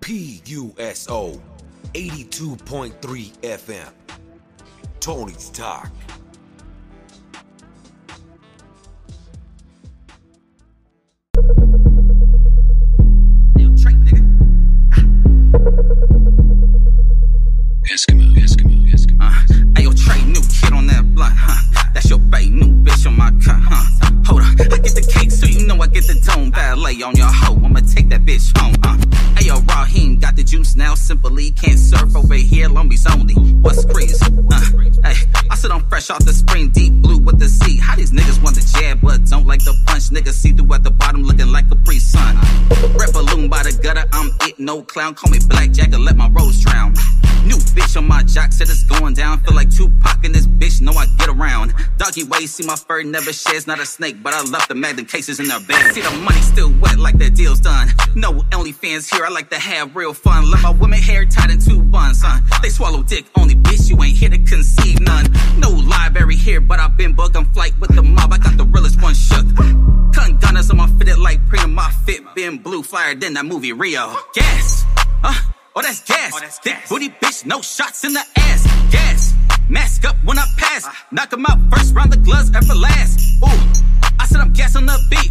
PUSO 82.3 FM. Tony's Talk. Eskimo, Eskimo, Eskimo. Uh, ayo, Trey, new kid on that blunt, huh? That's your bait, new bitch on my cut, huh? Know I get the dome ballet on your hoe. I'ma take that bitch home, huh? Ayo, Raheem got the juice now, simply can't surf over here, lumbies only. What's crazy? Uh, hey, I said I'm fresh off the spring, deep blue with the sea. How these niggas want the jab, but don't like the punch? Niggas see through at the bottom, looking like a pre sun. Red balloon by the gutter, I'm it, no clown. Call me Black Jack and let my rose drown. New bitch on my jock said it's going down. Feel like Tupac in this bitch, know I get around. Doggy way, see my fur never sheds, not a snake, but I left the magnum cases in bed. See the money still wet like that deal's done. No OnlyFans here, I like to have real fun. Let my women hair tied in two buns, huh? They swallow dick only, bitch, you ain't here to conceive none. No library here, but I've been booked on flight with the mob. I got the realest one shook. Cutting gunners on my fitted like Priam, my fit been blue flyer than that movie Rio. Gas, huh? Oh, that's gas. Oh, that's gas. booty bitch, no shots in the ass. Gas. Mask up when I pass. Knock Knock 'em out first round, the gloves ever last. Ooh, I said I'm gas on the beat.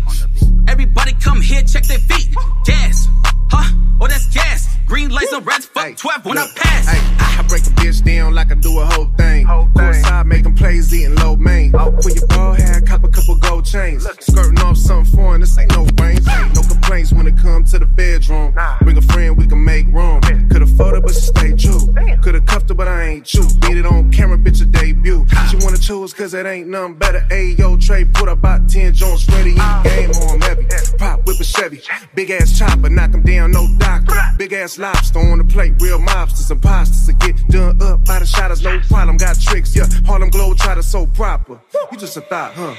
Everybody come here, check their feet. Gas. Huh? Oh, that's gas. Green lights and reds, fuck Hey, 12 when I pass. Hey, I break a bitch down like I do a whole thing. Whole thing. Courtside making plays, eating low main. Oh. For your ball hair, cop a couple gold chains. Skirting off something foreign, this ain't no range. Ain't no complaints when it come to the bedroom. Nah. Bring a friend, we can make room. Yeah. Could've fought her, but she stayed true. Damn. Could've cuffed her, but I ain't you. Beat it on camera, bitch, a debut. She wanna choose, cause it ain't nothing better. Ayo, Trey, put about 10 joints ready. Eat game on heavy. Pop, whip a Chevy. Big ass chopper, knock him down, no doctor. Big ass lobster on the plate, real mobsters, imposters. To get done up by the shotters, no problem. Got tricks, yeah. Harlem Glow try so proper. You just a thought, huh?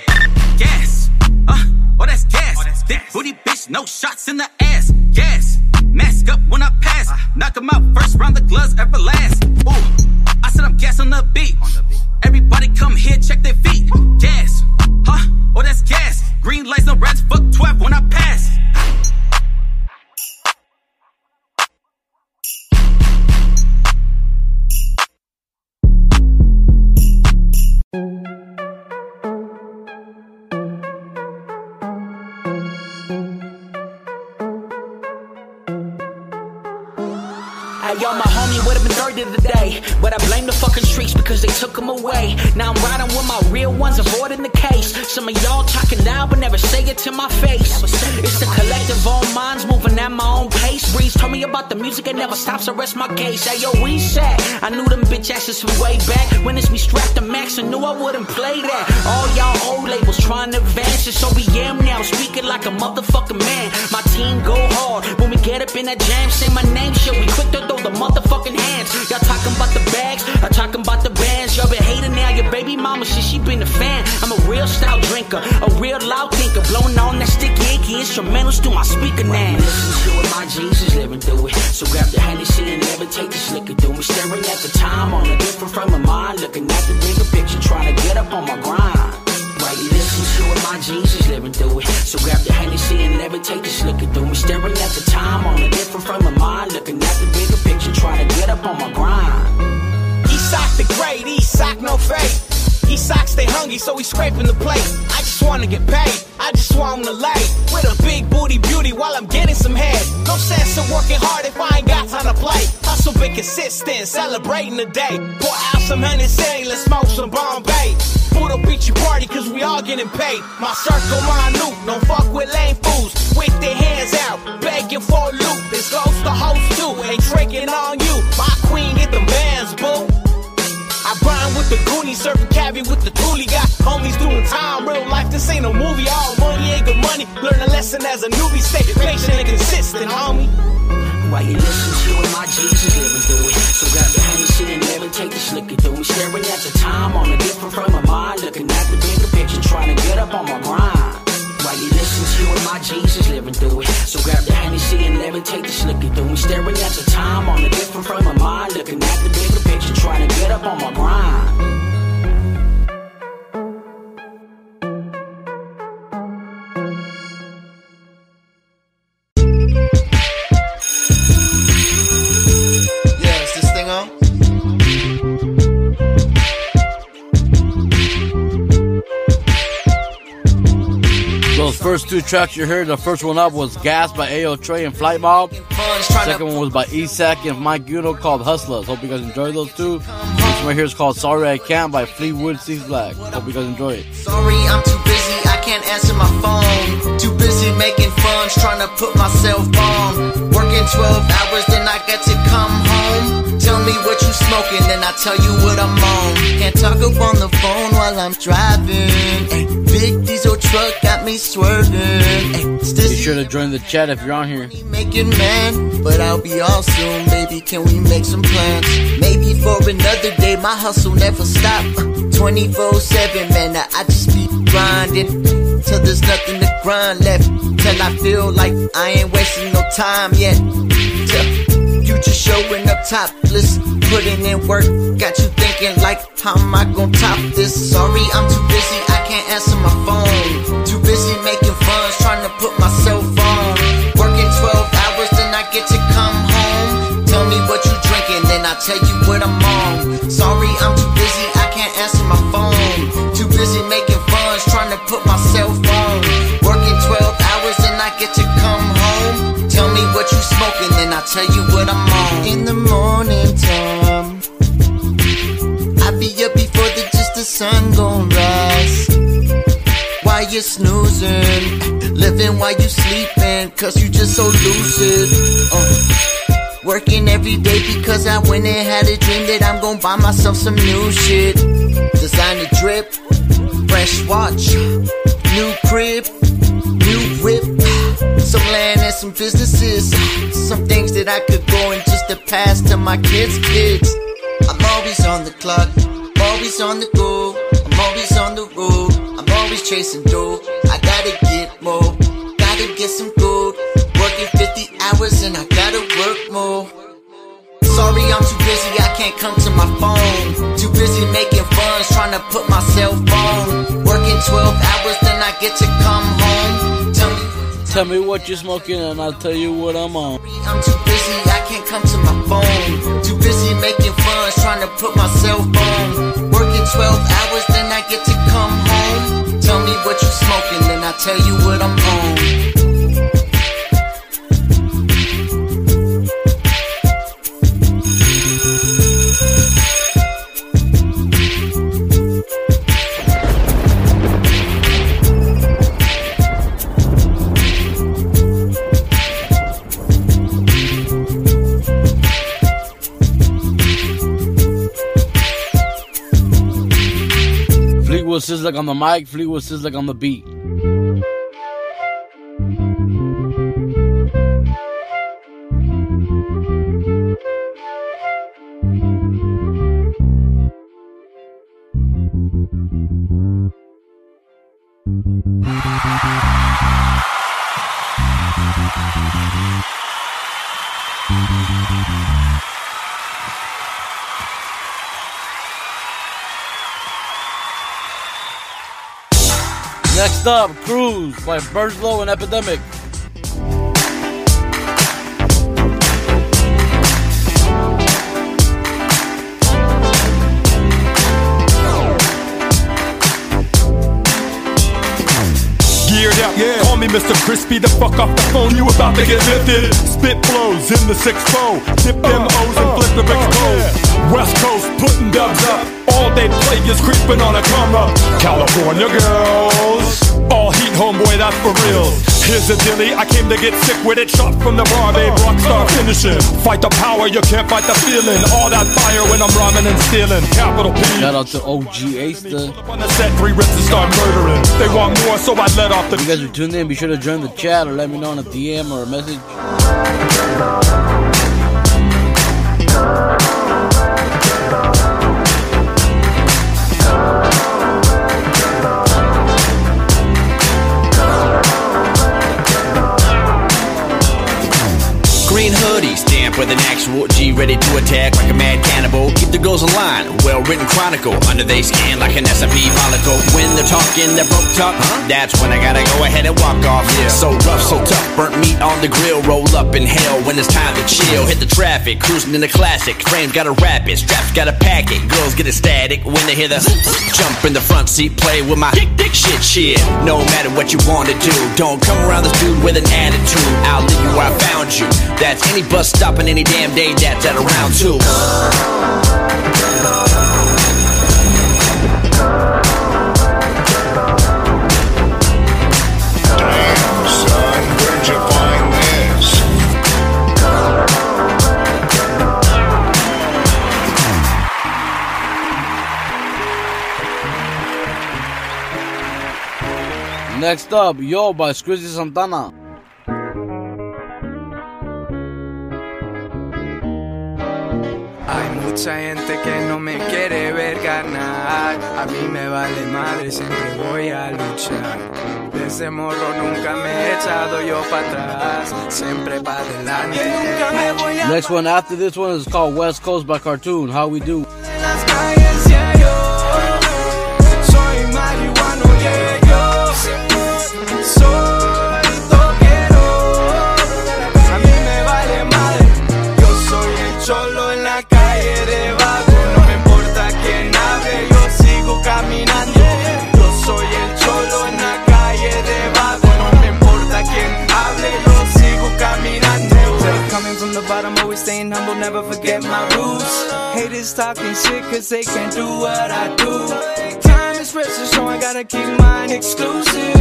Gas. Uh, oh, that's gas. Oh, that's Thick gas. booty bitch, no shots in the ass. Gas. Mask up when I pass. knock Knock 'em out first round, the gloves ever last. Ooh, I said I'm gas on the beat. Everybody come here, check their feet. Gas. Huh? Oh, that's gas. Green lights and reds, fuck 12 when I pass. Been 30 today. But I blame the fucking streets because they took him away. Now I'm riding with my real ones, avoiding the case. Some of y'all talking loud, but never say it to my face. It's the collective all minds moving at my own pace. Breeze told me about the music, it never stops, so rest my case. Hey, yo, reset. I knew them bitch asses from way back. When it's me strapped to max, I knew I wouldn't play that. All y'all old labels trying to advance it, so we am now speaking like a motherfucking man. My team go hard when we get up in that jam. Say my name, shit, we quick to throw the motherfucking hands. Y'all talking about the bags, I talking about the bands. Y'all been hating now, your baby mama shit, she been a fan. I'm a real style drinker, a real loud thinker, blowing on that sticky icky instrumentals through my speaker now. Listen to it, my Jesus living through it. So grab the Hennessy and levitate this liquor through me. Staring at the time on a different frame of mind, looking at the bigger picture, trying to get up on my grind. Right, you listen to it, my Jesus living through it. So grab the Hennessy and levitate this liquor through me. Staring at the time on a different frame of mind, looking at the bigger picture, trying to get up on my grind. He sock the great, he sock no fade. He sock stay hungry, so he scraping the plate. I just wanna get paid, I just want him to lay with a big booty beauty while I'm getting some head. No sense in working hard if I ain't got time to play. Hustle been consistent, celebrating the day. Pour out some Hennessy, let's smoke some Bombay. Put a beachy party, cause we all getting paid. My circle, my don't fuck with lame fools. With their hands out, begging for loot. This goes to host too, ain't tricking on the Goonies, serving cabbie with the Thule. Got homies doing time, real life. This ain't a movie. All money ain't good money. Learn a lesson as a newbie. Stay patient and consistent, homie. While you listen to it, my Jesus living through it. So grab the Hennessy and levitate this liquor through me. Staring at the time on a different frame of mind, looking at the bigger picture, trying to get up on my grind. While you listen to it, my Jesus living through it. So grab the Hennessy and levitate the liquor through me. Staring at the time on a different frame of mind, looking at the bigger picture, trying to get up on my grind. Two tracks you heard, the first one up was Gas by Ayo Trey and Flight Mob. Second one was by Isak and Mike Guno called Hustlers. Hope you guys enjoy those two. This one right here is called Sorry I Can't by Fleetwood Six Black. Hope you guys enjoy it. Sorry, I'm too busy, I can't answer my phone. Too making funds, trying to put myself on. Working 12 hours, then I get to come home. Tell me what you smoking, then I tell you what I'm on. Can't talk up on the phone while I'm driving. Ay, big diesel truck got me swerving. Ay, Be sure to join the chat if you're on here. making man, but I'll be all soon, baby. Can we make some plans? Maybe for another day, my hustle never stop. 24 7, man, I I just be grinding. Till there's nothing to grind left. Till I feel like I ain't wasting no time yet. Till you just showing up topless, putting in work. Got you thinking like, how am I gonna top this? Sorry, I'm too busy, I can't answer my phone. Tell you what I'm on. In the morning time, I be up before the just the sun gon' rise. While you snoozing, living while you sleeping, cause you just so lucid. Uh, working every day because I went and had a dream that I'm gonna buy myself some new shit. Designer drip, fresh watch, new crib, new whip, some land and some businesses, some things that I could go and just to pass to my kids' kids. I'm always on the clock, always on the go, I'm always on the road, I'm always chasing dough. I gotta get more, gotta get some gold, working 50 hours and I gotta work more. Sorry, I'm too busy, I can't come to my phone. Too busy making funds, trying to put myself on. Working 12 hours, then I get to come home. Tell me, what you're smoking and I'll tell you what I'm on. I'm too busy, I can't come to my phone. Too busy making funds, trying to put myself on. Working 12 hours, then I get to come home. Tell me what you're smoking, then I'll tell you what I'm on. Sizzler on the mic, Fleetwood Sizzler on the beat. Next up, Cruise by Burslow and Epidemic. Geared up, call me Mr. Crispy, the fuck off the phone, you about to get lifted. Spit blows in the 6-4, dip them uh, O's and flip uh, the uh, expose. West Coast putting dubs up, all they play is creeping on a come up. California girls, all heat homeboy, that's for real. Here's a dilly, I came to get sick with it, shot from the bar, babe, rockstar finishing. Fight the power, you can't fight the feeling. All that fire when I'm rhyming and stealing. Capital P. Shout out to OG Ace. The On the set, three rips and start murdering. They want more, so I let off the. you guys are tuned in, be sure to join the chat or let me know in a DM or a message. With an actual G ready to attack like a mad cannibal. Keep the girls in line, well written chronicle. Under they scan like an S&P follicle. When they're talking, they're broke talk. Huh? That's when I gotta go ahead and walk off. Yeah. So rough, so tough, burnt meat on the grill. Roll up in hell when it's time to chill. Hit the traffic, cruising in the classic. Frames gotta wrap it, straps gotta pack it. Girls get ecstatic when they hear the jump in the front seat, play with my dick, dick, shit, shit. No matter what you wanna do, don't come around this dude with an attitude. I'll leave you where I found you. That's any bus stop on any damn day that's at around two. Damn, son, where'd you find this? Next up, Yo by Scrizzy Santana. Mucha gente que no me quiere ver ganar. A mí me vale madre, siempre voy a luchar. Desde morro nunca me he echado yo para atrás. Siempre para adelante. Que nunca me voy a Next one after this one is called West Coast by Cartoon. How we do? Humble, never forget my roots. Haters talking shit cause they can't do what I do. Time is precious, so I gotta keep mine exclusive.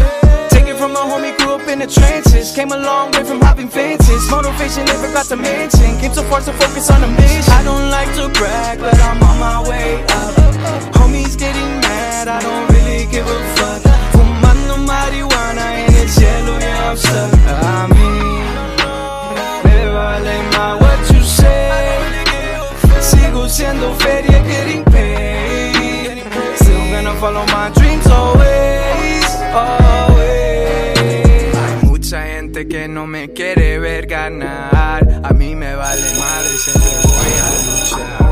From a homie, grew up in the trenches. Came a long way from hopping fences. Motivation never got to mention. Came so far to focus on the mission. I don't like to brag, but I'm on my way up. Homies getting mad, I don't really give a fuck. Fumando marihuana en el cielo, yeah, I'm stuck. I mean, me vale más siendo feria, getting paid. Still gonna follow my dreams always, always. Hay mucha gente que no me quiere ver ganar. A mí me vale madre, siempre voy a luchar.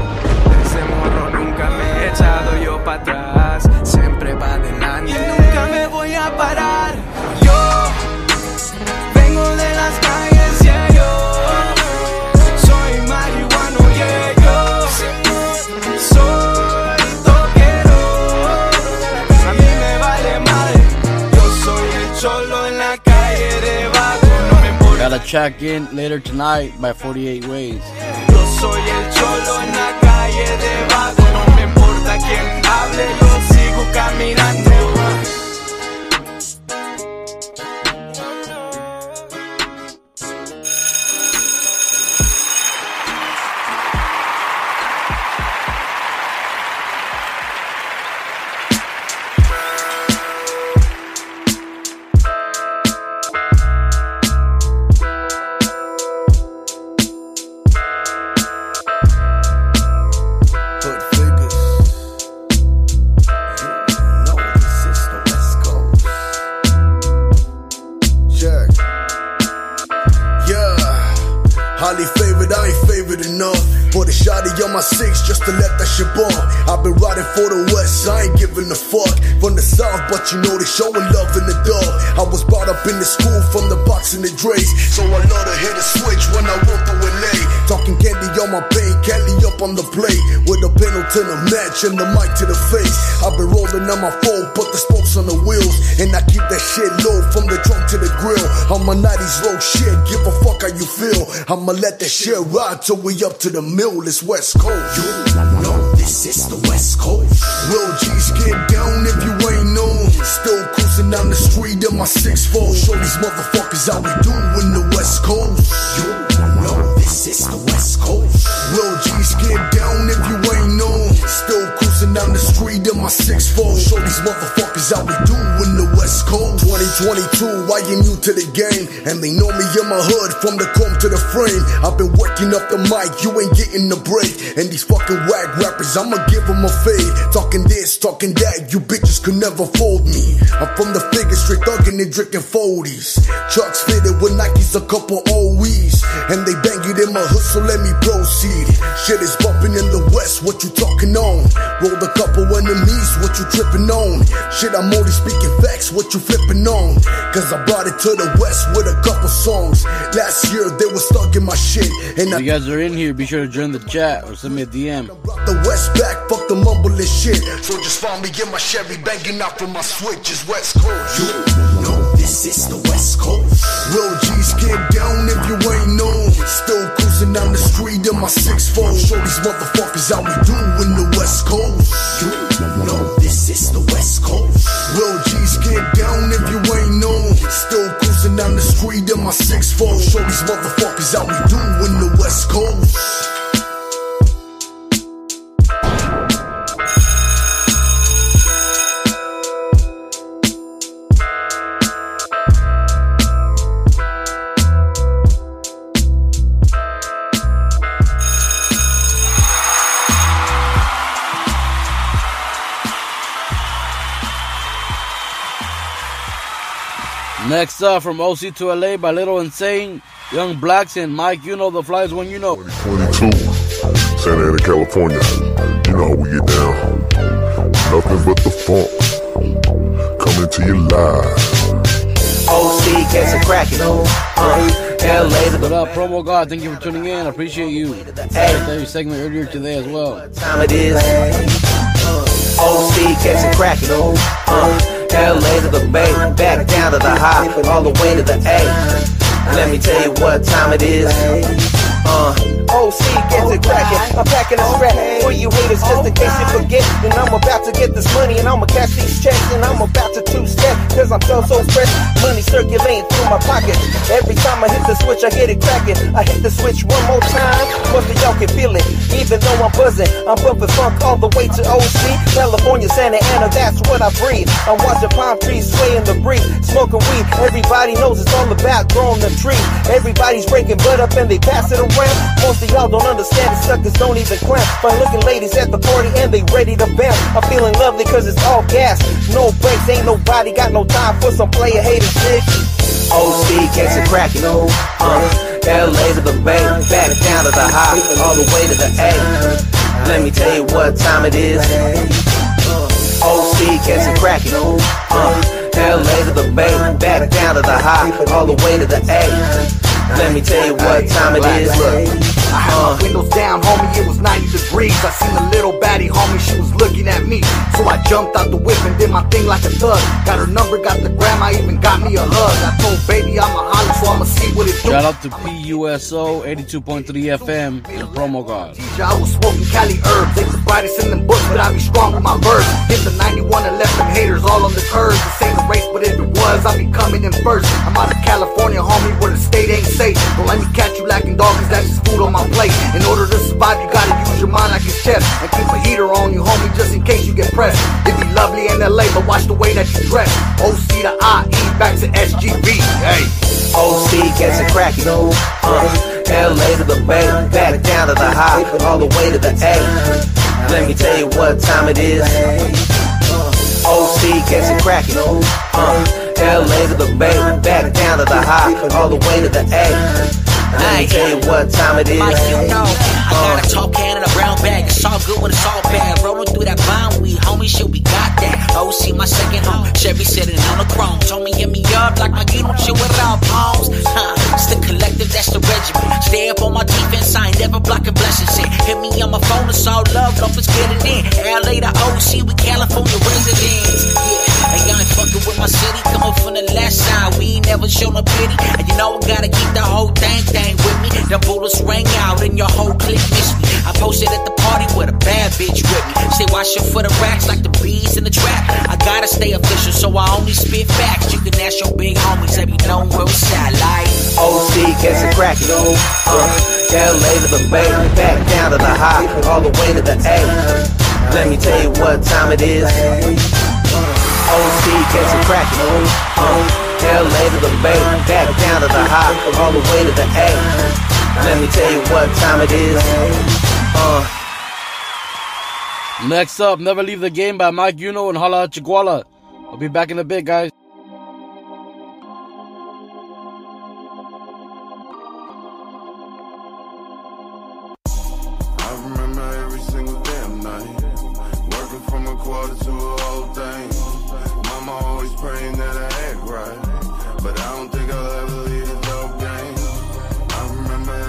Desde morro nunca me he echado yo para atrás. Siempre para adelante. Y nunca me voy a parar. Check in later tonight by 48 Ways. Yo soy el cholo en la calle de vago. No me importa quién hable, yo sigo caminando. I've been riding for the west, I ain't giving a fuck. From the south, but you know they showing love in the dub. I was brought up in the school from the box and the Dre's, so I love to hit a switch when I walk through LA. Talking candy on my pain, candy up on the plate. With a to the match and the mic to the face. I've been rolling on my phone, put the spokes on the wheels. And I keep that shit low from the trunk to the grill. I'm a 90s low shit, give a fuck how you feel. I'ma let that shit ride till we up to the mill, it's West Coast. You know this is the West Coast. Real G's get down if you ain't know. Still cruising down the street in my 6-4. Show these motherfuckers how we do in the West Coast. You know this is the West Coast. Real G's get down if you ain't know. Still cruising down the street in my 6-4. Show these motherfuckers how we do in the West Coast. 2022, I ain't new to the game. And they know me in my hood from the comb to the frame. I've been working up the mic, you ain't getting the break. And these fucking whack rappers, I'ma give them a fade. Talking this, talking that, you bitches could never fold me. I'm from the figure, street, thugging and drinking 40s. Trucks fitted with Nikes, a couple OEs. And they bang it in my hood, so let me proceed. Shit is bumping in the west, what you talking on? Rolled a couple enemies, what you tripping on? Shit, I'm only speaking facts, what you flipping on? Cause I brought it to the west with a couple songs. Last year they was stuck in my shit. And If you guys are in here, be sure to join the chat or send me a DM. the west back, fuck the mumbling shit. So just find me in my Chevy banging out from my switches, West Coast. You know this is the West Coast. Real G's get down if you ain't known. Still cruising down the street in my six fold. Show these motherfuckers how we do in the West Coast. You know this is the West Coast. Real G's get down if you ain't known. Still cruising down the street in my six fold. Show these motherfuckers how we do in the West Coast. Next up from OC to LA by Little Insane, Young Blacks, and Mike. You know the flies when you know. 22, Santa Ana, California. You know how we get down. Nothing but the funk. Coming to you live. OC gets a cracking. Uh, LA to What up, Promo God? Thank you for tuning in. I appreciate you. I started your segment earlier today as well. time it is. OC gets a cracking. LA to the Bay, back down to the high, all the way to the A. Let me tell you what time it is. Uh, OC gets it cracking. I'm packing a strap for you haters just in case you forget. And I'm about to get this money and I'ma cash these checks. And I'm about to two step cause I'm so so fresh. Money circulating through my pockets. Every time I hit the switch, I hit it cracking. I hit the switch one more time. Most of y'all can feel it. Even though I'm buzzing, I'm bumping funk all the way to OC. California, Santa Ana, that's what I breathe. I'm watching palm trees sway in the breeze. Smoking weed, everybody knows it's all about growing the tree. Everybody's breaking butt up and they pass it around. Most of y'all don't understand it, suckers don't even clown. Fine looking ladies at the party and they ready to bounce. I'm feeling lovely cause it's all gas. No breaks, ain't nobody got no time for some player hater shit. OC gets it cracking. Uh, LA to the Bay, back down to the high, all the way to the A. Let me tell you what time it is. OC gets it cracking. Uh, LA to the Bay, back down to the high, all the way to the A. Let me tell you what time it is. Look. I had my windows down, homie, it was 90 degrees. I seen a little baddie, homie, she was looking at me. So I jumped out the whip and did my thing like a thug. Got her number, got the grandma, even got me a hug. I told baby I'ma holler, so I'ma see what it do. Shout out to PUSO 82.3 FM and Promo God. I was smoking Cali herbs, ain't the brightest in them books, but I be strong with my verse. Hit the 91 and left them haters all on the curves. This ain't a race, but if it was, I be coming in first. I'm out of California, homie, where the state ain't safe. Don't let me catch you lacking dog, cause that's just food on my plate. In order to survive, you gotta use your mind like a chess. And keep a heater on you, homie, just in case you get pressed. It be lovely in LA, but watch the way that you dress. OC to IE, back to SGB, hey. OC gets it cracking. Uh, LA to the Bay, back down to the high, all the way to the A. Let me tell you what time it is. OC gets it cracking. Uh, LA to the Bay, back down to the high, all the way to the A. Let me tell you what time it is. Mike, you know, I got a tall can and a brown bag. It's all good when it's all bad. Rolling through that bomb weed, homie, shit, we got that. OC, my second home. Chevy sitting on the chrome. Told me hit me up like my you don't shit with all palms. Huh, it's the collective, that's the regiment. Stay up on my defense, I ain't never blocking blessings. Shit. Hit me on my phone, it's all love, love is getting in. LA to OC, we California residents. Fucking with my city, coming from the left side. We ain't never shown no pity. And you know I gotta keep the whole thing thing with me. The bullets rang out and your whole clique missed me. I posted at the party with a bad bitch with me. Stay watching for the racks like the bees in the trap. I gotta stay official, so I only spit facts. You can ask your big homies, let me know where it's at. OC gets it cracking. Uh, LA to the Bay, back down to the high, all the way to the A. Let me tell you what time it is. OC it cracking. Uh, LA to the Bay, back down to the high, all the way to the A. Let me tell you what time it is. Uh. Next up, Never Leave the Game by Mike Uno and Hala Chiguala. I'll be back in a bit, guys.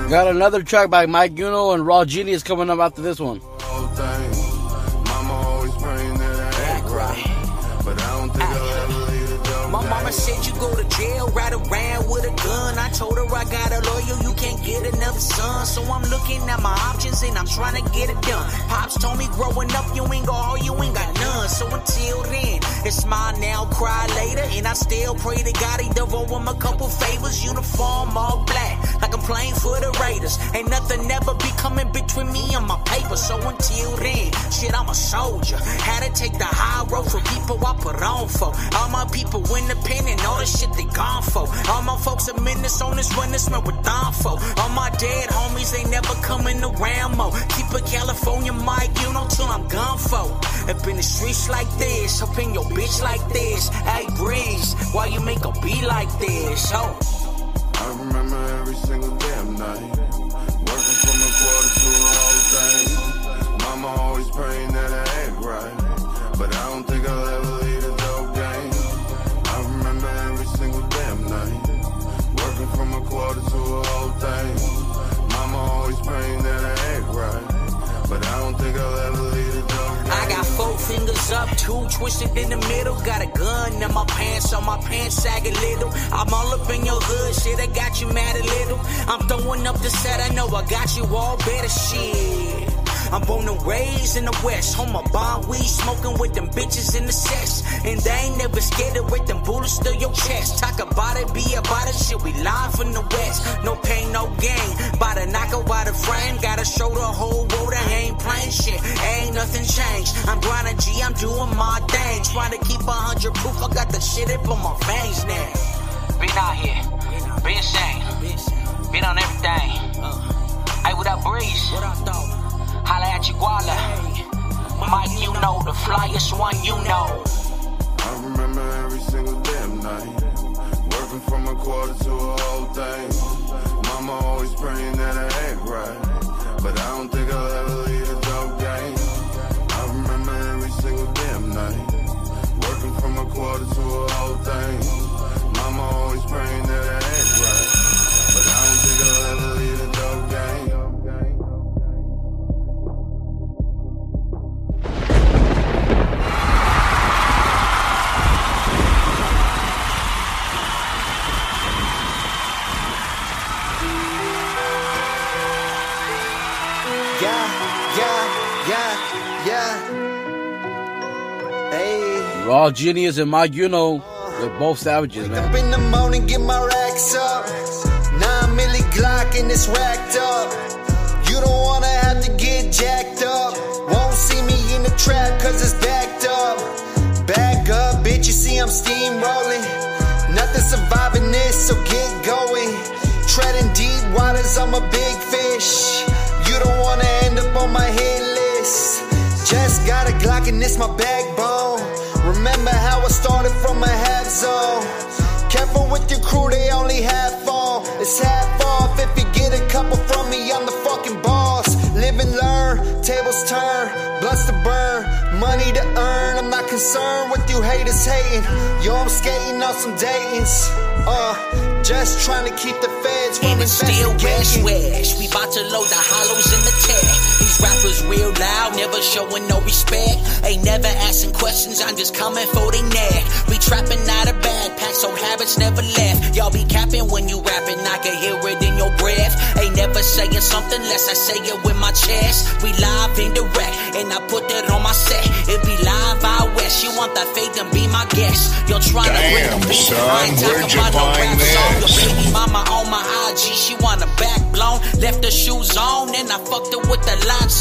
Got another track by Mike Uno and Raw Genius coming up after this one. My mama said you go to jail, ride around with a gun. I told her I got you can't get another son. So I'm looking at my options and I'm trying to get it done. Pops told me growing up, you ain't got all, you ain't got none. So until then, it's smile now, cry later. And I still pray to God he devote him a couple favors. Uniform all black, like I'm playing for the Raiders. Ain't nothing ever be coming between me and my paper. So until then, shit, I'm a soldier. Had to take the high road for people I put on for. All my people independent, all the shit they gone for. All my folks are minutes on this run, this smell with Don for. All my dead homies, they never coming around more. Keep a California mic, you know, till I'm gone for. Up in the streets like this, up in your bitch like this. Hey, Breeze, why you make a beat like this? Oh. I remember every single damn night. Working from a quarter to a whole thing. Mama always praying that I act right. But I don't think I'll ever leave the dope game. I remember every single damn night. Working from a quarter a. Mama always praying that I act right. But I don't think I'll ever leave the game. I got four fingers up, two twisted in the middle. Got a gun in my pants, so my pants sag a little. I'm all up in your hood, shit, I got you mad a little. I'm throwing up the set, I know I got you all better shit. I'm born and raised in the West. Home of bomb weed, smoking with them bitches in the sex. And they ain't never scared of with them bullets through your chest. Talk about it, be about it, shit. We live from the West. No pain, no gain. By the knuckle, by the frame. Gotta show the whole world I ain't playing shit. Ain't nothing changed. I'm grinding G, I'm doing my thing. Trying to keep a hundred proof. I got the shit up on my veins now. Been out here, been insane, been on everything. Uh. Hey, what up, Breeze? What up, though? Holla at you, Guala. Mike, you know the flyest one, you know. I remember every single damn night. Working from a quarter to a whole thing. Mama always praying that I act right. But I don't think I'll ever leave the dope game. I remember every single damn night. Working from a quarter to a whole thing. Mama always praying Raw Genius and Mike Uno. They're both savages, man. Up in the morning, get my racks up. Nine milli Glock and it's racked up. You don't wanna have to get jacked up. Won't see me in the trap cause it's backed up. Back up, bitch, you see I'm steamrolling. Nothing surviving this, so get going. Treading deep waters, I'm a big fish. You don't wanna end up on my hit list. Just got a Glock and it's my backbone. Remember how I started from a half zone. Careful with your crew, they only half on. It's half off if you get a couple from me. I'm the fucking boss. Live and learn, tables turn, bloods to burn, money to earn. I'm not concerned with you haters hating. Yo, I'm skating on some Dayton's. Uh, just trying to keep the feds from And it's still investigating. West. We bout to load the hollows in the tag. Rappers real loud, never showing no respect. Ain't never asking questions, I'm just coming for they neck. We trapping out of backpack, so habits never left. Y'all be capping when you rapping, I can hear it in your breath. Ain't never saying something less I say it with my chest. We live and direct, and I put that on my set. It be live out west. You want that fake, then be my guest. You're trying to bring Damn, the beat. I ain't where'd talking you about no rap song. This? baby mama on my IG, she want a back blown. Left her shoes on, and I fucked her with the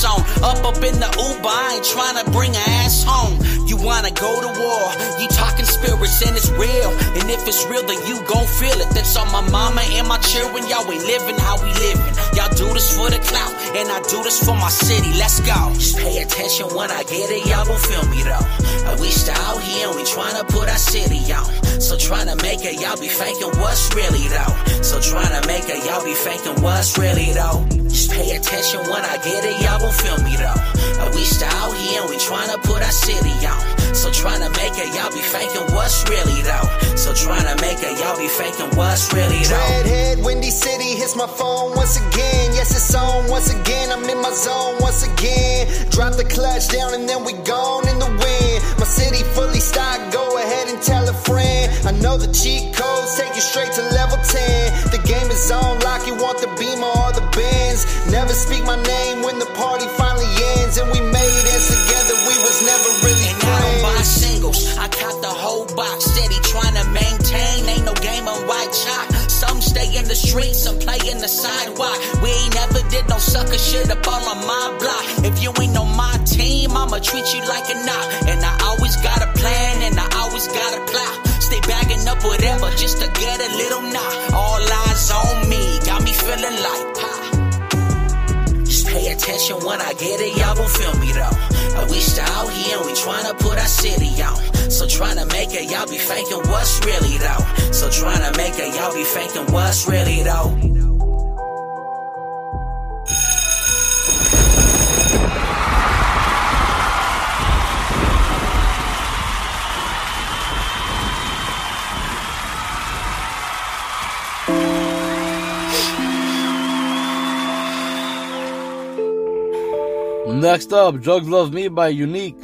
on. Up up in the Uber, I ain't trying to bring her ass home. You wanna go to war, you talking spirits, and it's real. And if it's real, then you gon' feel it. That's on my mama and my children. Y'all ain't living how we living. Y'all do this for the clout, and I do this for my city. Let's go. Just pay attention when I get it. Y'all gon' feel me though. And we still out here and we tryna put our city on. So tryna make it, y'all be faking what's really though. So tryna make it, y'all be faking what's really though. Just pay attention when I get it, y'all gon' feel me though. And we still out here and we tryna put our city on. So tryna make it, y'all be faking what's really though. So tryna make it, y'all be faking what's really though. Redhead, Windy City hits my phone once again. Yes, it's on once again. I'm in my zone once again. Drop the clutch down and then we gone in the wind. My city fully stocked. Go ahead and tell a friend. I know the cheat take you straight to level 10. The game is on lock. You want the beamer or the Benz. Never speak my name when the party finally ends. And we made it together. We was never really And I don't buy singles. I caught the whole box, steady trying to maintain. Ain't no game on white chalk. Some stay in the streets, some play in the sidewalk. We ain't never did no sucker shit up on my block. If you ain't on my team, I'ma treat you like a knock. And I always got a plan, and I always got a plot. Stay bagging up whatever just to get a little knock. All eyes on me, got me feeling like pop. Just pay attention when I get it, y'all gon' feel me though. And we still out here and we tryna put our city on. So tryna make it, y'all be faking what's really though. So tryna make it, y'all be faking what's really though. Next up, Drugs Love Me by Unique.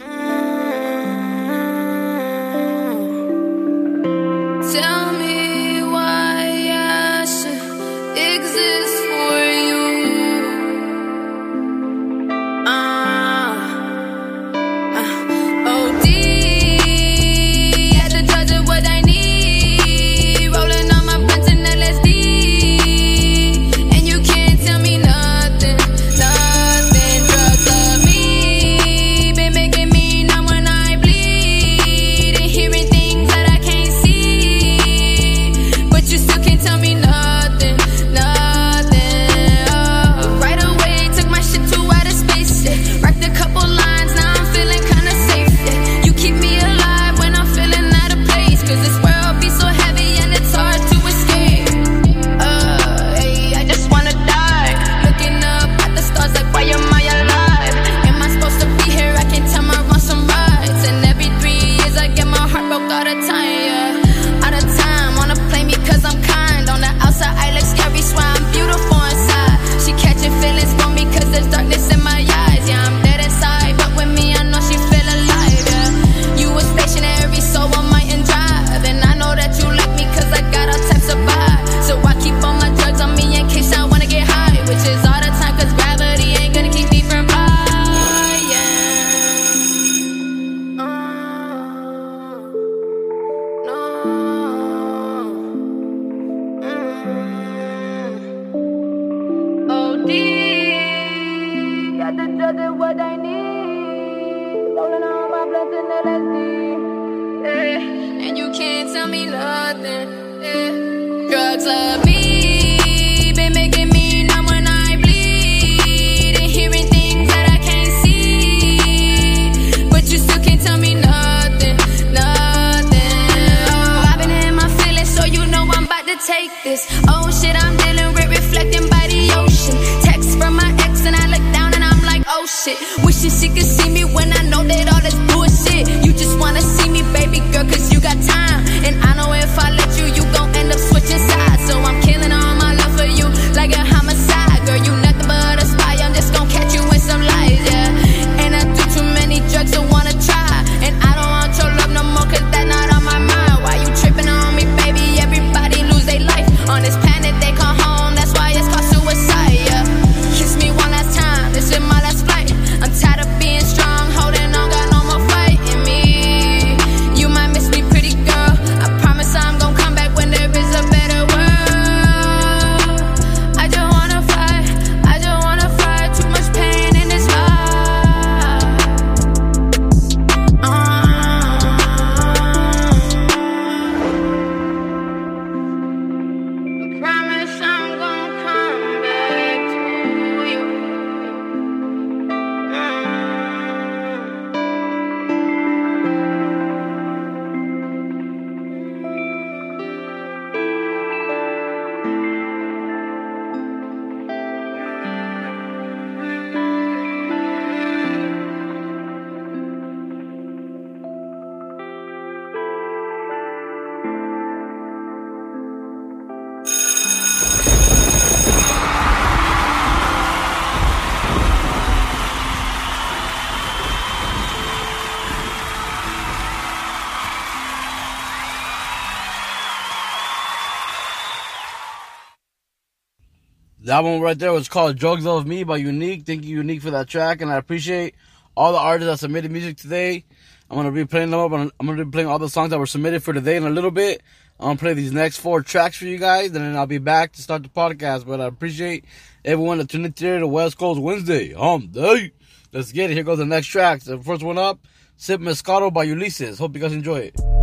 That one right there was called Drugs of Me by Unique. Thank you, Unique, for that track. And I appreciate all the artists that submitted music today. I'm going to be playing them up. I'm going to be playing all the songs that were submitted for today in a little bit. I'm going to play these next four tracks for you guys. And then I'll be back to start the podcast. But I appreciate everyone that tuned in today to West Coast Wednesday. Um, day. Let's get it. Here goes the next track. The first one up, Sip Moscato by Ulysses. Hope you guys enjoy it.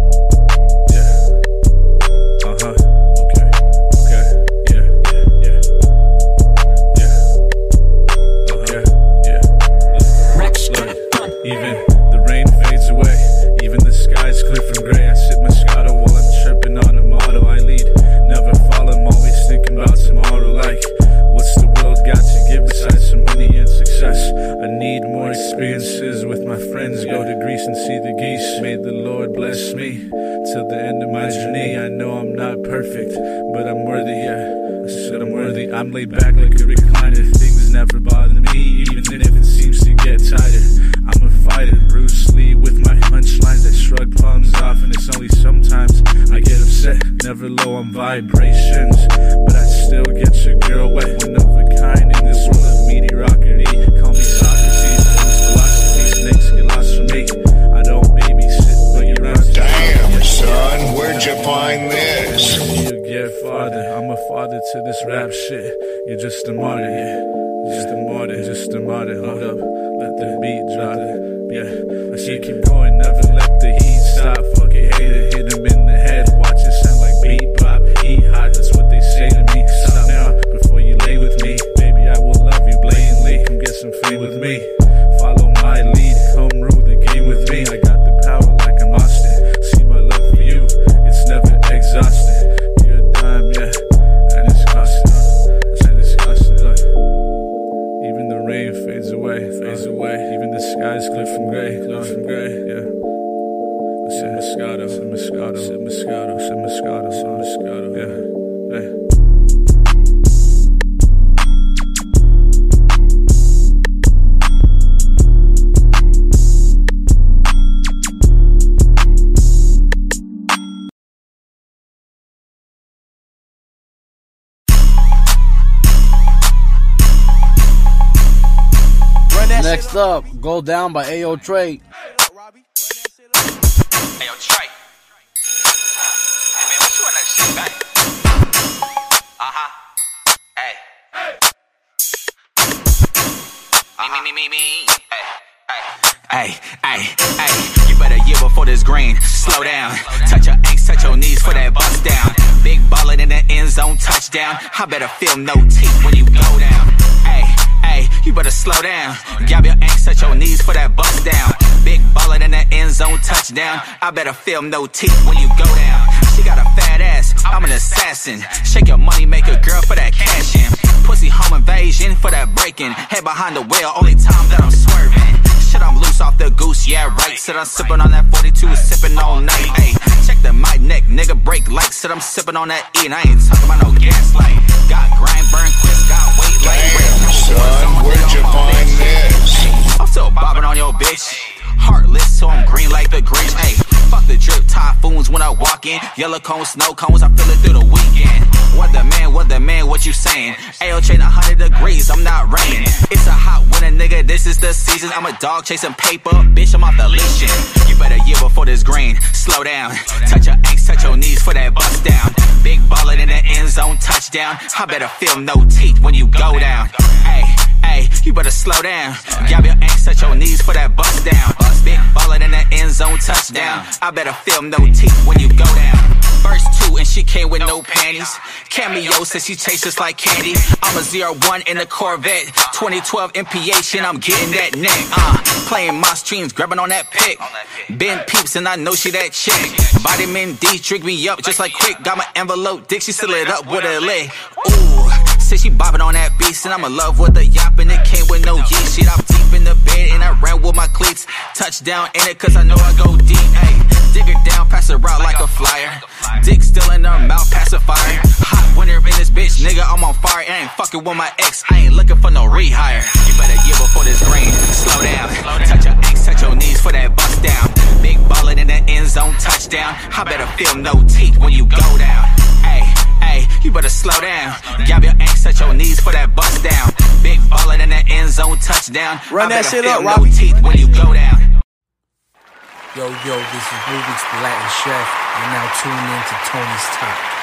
Even the rain fades away. Even the sky's clear from gray. I sip Moscato while I'm tripping on a motto I lead. Never follow, I'm always thinking about tomorrow. Like, what's the world got to give besides some money and success? I need more experiences with my friends. Go to Greece and see the geese. May the Lord bless me till the end of my journey. I know I'm not perfect, but I'm worthy. Yeah, I said I'm worthy. I'm laid back like a recliner. Things never bother me, even if it seems to get tighter. I'm fighter, Bruce Lee with my punchlines. I shrug palms off, and it's only sometimes I get upset. Never low on vibrations, but I still get your girl wet. One of a kind in this world of mediocrity. Call me Socrates, I use philosophy. Snakes get lost from me. I don't babysit, but you're on Damn, son, where'd you find this? You get father. I'm a father to this rap shit. You're just a martyr, yeah. Just a martyr, just a martyr. Hold up, let the beat drop. Yeah, I you keep going, never let the heat stop. Fuck it, hater, hit him in the head. Watch it sound like beat bop. Eat hot, that's what they say to me. Stop now before you lay with me. Baby, I will love you blatantly. Come get some fame with me. Up, Go Down by Ayo Trey. Hey, yo, Trey. Hey, man, what you on that shit, man? Uh-huh. Hey. Me, me, me, me, me. Hey, hey. Hey, hey, hey, you better yield before this green. Slow down. Touch your ankles, touch your knees for that bust down. Big ballin' in the end zone touchdown. I better feel no teeth when you go down. Hey, hey, you better slow down. Grab your ankles, touch your knees for that bust down. Big baller in the end zone touchdown. I better feel no teeth when you go down. She got a fat ass, I'm an assassin. Shake your money, make a girl for that cash in. Pussy home invasion for that breaking. Head behind the wheel, only time that I'm swerving. Shit, I'm loose off the goose, yeah, right. Said I'm sipping on that 42, sipping all night. Ayy, check the my neck, nigga, break like. Said I'm sipping on that E, and I ain't talking about no gaslight. Got grind, burn, quick. Son, where'd you find this? I'm still bobbing on your bitch. Heartless, so I'm green like the Grinch. Hey, fuck the drip typhoons when I walk in. Yellow cones, snow cones, I feel it through the weekend. What the man, what the man, what you saying? AO chain 100 degrees, I'm not raining. It's a hot winter, nigga, this is the season. I'm a dog chasing paper, bitch, I'm off the leash. You better yield before this green. Slow down, touch your ankles, touch your knees for that bust down. Big ballin' in the end zone touchdown. I better feel no teeth when you go down. Hey. Hey, you better slow down. Grab your ankles, touch your knees for that bust down. Big ballin' in the end zone touchdown. I better feel no teeth when you go down. First two, and she came with no panties. Cameo says she just like candy. I'm a zero one in a Corvette. 2012 MPH, and I'm getting that neck. Uh, playing my streams, grabbing on that pick. Ben peeps, and I know she that chick. Vitamin D, drink me up just like quick. Got my envelope, dick, she seal it up with a lick. Ooh. Say she bobbing on that beast, and I'm in love with the yop, and it came with no yeast. Shit, I'm deep in the bed, and I ran with my cleats. Touchdown in it, cause I know I go deep. Dig her down, pass her out like a flyer. Dick still in her mouth, pacifier. Hot winter in this bitch, nigga, I'm on fire. I ain't fucking with my ex, I ain't looking for no rehire. You better yield before this green. Slow down, touch your ankles, touch your knees for that bust down. Big ballin' in the end zone touchdown. I better feel no teeth when you go down. Hey. Hey, you you better slow down. Grab your ankles, touch your knees for that bust down. Big baller in that end zone touchdown. Run I that shit feel up, no teeth when you go down. Yo, yo, this is Rubik's the Latin Chef. You're now tuning in to Tony's Talk.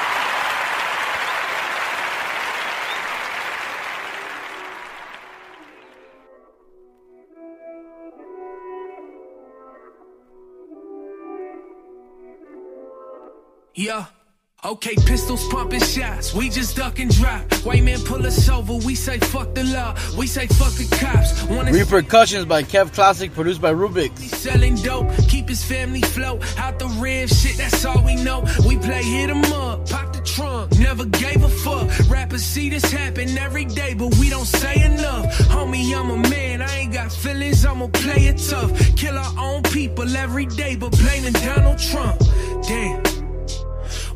Yeah. Okay, pistols pumping shots. We just duck and drop. White man pull us over. We say fuck the law. We say fuck the cops. Wanna Repercussions by Kev Classic, produced by Rubik. selling dope. Keep his family float. Out the rib shit, that's all we know. We play hit 'em up. Pop the trunk. Never gave a fuck. Rappers see this happen every day, but we don't say enough. Homie, I'm a man. I ain't got feelings. I'ma play it tough. Kill our own people every day, but blaming Donald Trump. Damn.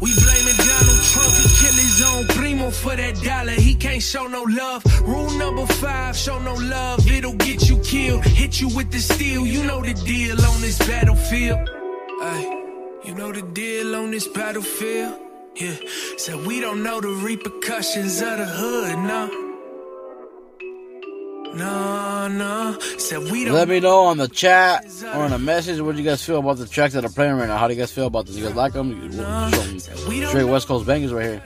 We blaming Donald Trump, he kill his own primo for that dollar. He can't show no love. Rule number five, show no love, it'll get you killed. Hit you with the steel, you know the deal on this battlefield. Ay, you know the deal on this battlefield. Yeah, said we don't know the repercussions of the hood, no. No, no, said we don't Let me know on the chat or in a message what you guys feel about the tracks that are playing right now. How do you guys feel about this? You guys like them? You straight West Coast bangers right here.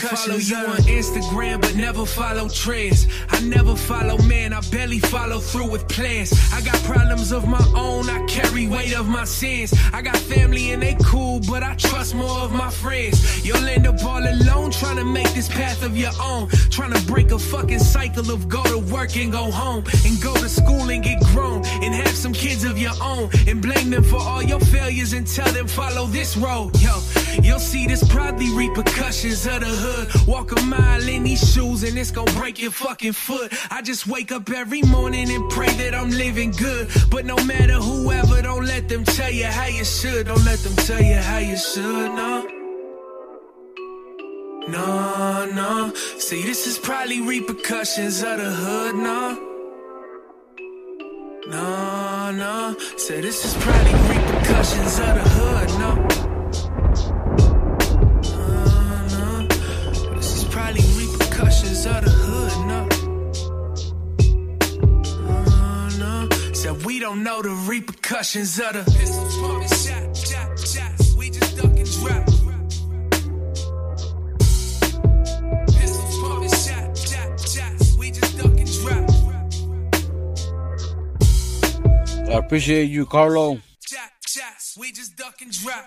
Follow you on Instagram, but never follow trends. I never follow man, I barely follow through with plans. I got problems of my own, I carry weight of my sins. I got family and they cool, but I trust more of my friends. You'll end up all alone trying to make this path of your own. Trying to break a fucking cycle of go to work and go home, and go to school and get grown, and have some kids of your own, and blame them for all your failures and tell them follow this road. Yo, you'll see this probably repercussions of the hood. Walk a mile in these shoes and it's gonna break your fucking foot. I just wake up every morning and pray that I'm living good. But no matter whoever, don't let them tell you how you should. Don't let them tell you how you should, no. No, no. See, this is probably repercussions of the hood, no. No, no. Say this is probably repercussions of the hood, no. Don't know the repercussions of the pistols pumping shot, shot, shots. We just duck and drop. I appreciate you, Carlo. We just duck and drop.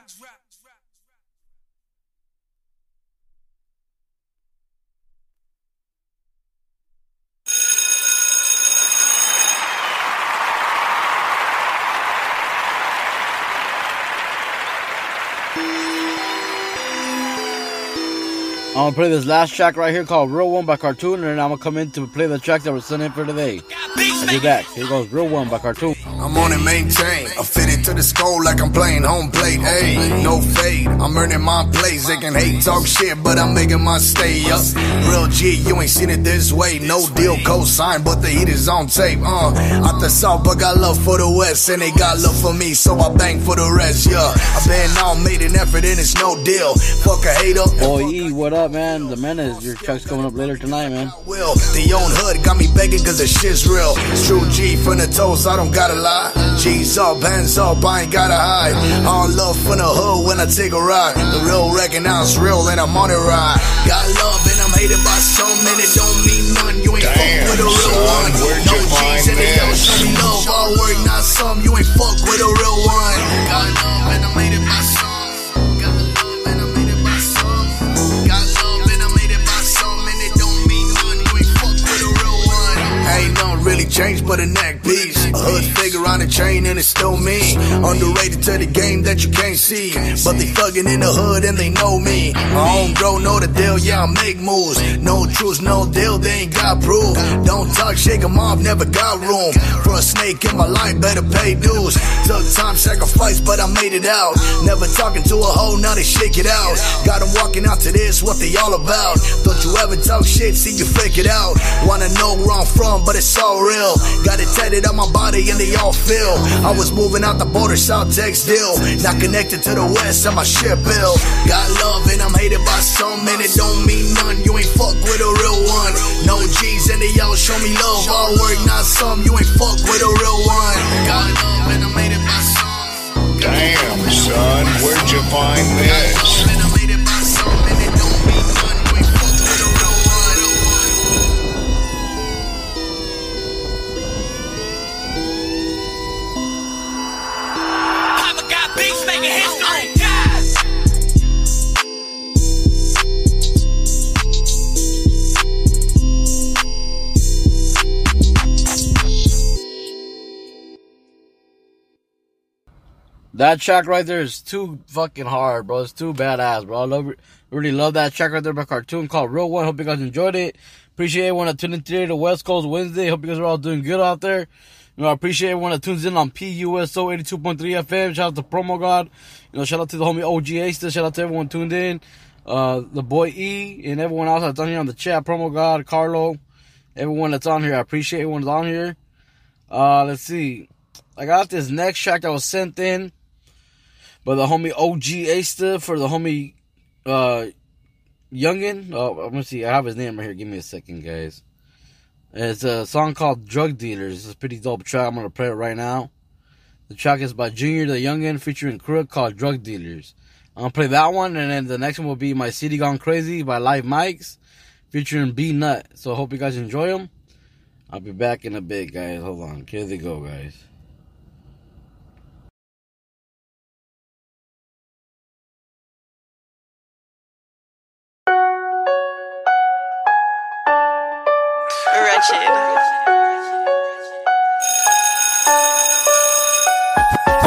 I'm gonna play this last track right here called Real One by Cartoon, and then I'm gonna come in to play the track that was sent in for today. I do that. Here goes Real One by Cartoon. I'm on it, maintain. I fit it to the skull like I'm playing home plate. Hey, no fade. I'm earning my place. They can hate, talk shit, but I'm making my stay up. Real G, you ain't seen it this way. No deal, co-sign, but the heat is on tape. Uh, out the south, but got love for the west, and they got love for me, so I bang for the rest. Yeah, I've been on, made an effort, and it's no deal. Fuck a hater. Boii E, what up, man? The menace. Your track's coming up later tonight, man. Will. The own hood got me begging cause the shit's real. It's true G from the toes, I don't gotta lie. G's up, hands up, I ain't gotta hide. All love from the hood when I take a ride. The real recognize real and I'm on it ride. Got love and I'm hated by some and it don't mean none. You ain't fuck with a real one. No G's and they don't show me love. All work, not some. You ain't fuck with a real one. Got love and I'm hated by some. Changed but a neck piece. A hood figure on a chain and it's still me. Underrated to the game that you can't see. But they thuggin' in the hood and they know me. My own bro know the deal, yeah, I make moves. No truth, no deal, they ain't got proof. Don't talk, shake 'em off, never got room. For a snake in my life, better pay dues. Took time, sacrifice, but I made it out. Never talking to a hoe, now they shake it out. Got 'em walking out to this, what they all about. Don't you ever talk shit, see you fake it out. Wanna know where I'm from, but it's all real. Ill. Got it tatted on my body and they all feel. I was moving out the border, South Tex deal. Not connected to the west, on my ship bill. Got love and I'm hated by some, and it don't mean none. You ain't fuck with a real one. No G's and they all show me love. All work, not some. You ain't fuck with a real one. Got love and I'm hated by some. Damn, son, where'd you find this? That track right there is too fucking hard, bro. It's too badass, bro. I love, really love that track right there by Cartoon called Real One. Hope you guys enjoyed it. Appreciate everyone that tuned in today to West Coast Wednesday. Hope you guys are all doing good out there. You know, I appreciate everyone that tunes in on PUSO 82.3 FM. Shout out to Promo God. You know, shout out to the homie OG Aster. Shout out to everyone tuned in. Uh, the boy E and everyone else that's on here on the chat. Promo God, Carlo, everyone that's on here. I appreciate everyone that's on here. Uh, let's see. I got this next track that was sent in by the homie OG Aster for the homie uh Youngan. Oh, I'm gonna see. I have his name right here. Give me a second, guys. It's a song called Drug Dealers. It's a pretty dope track. I'm gonna play it right now. The track is by Junior the Youngan featuring Krook called Drug Dealers. I'm gonna play that one, and then the next one will be My City Gone Crazy by Live Mics featuring B-Nutt. So I hope you guys enjoy them. I'll be back in a bit, guys. Hold on. Here they go, guys.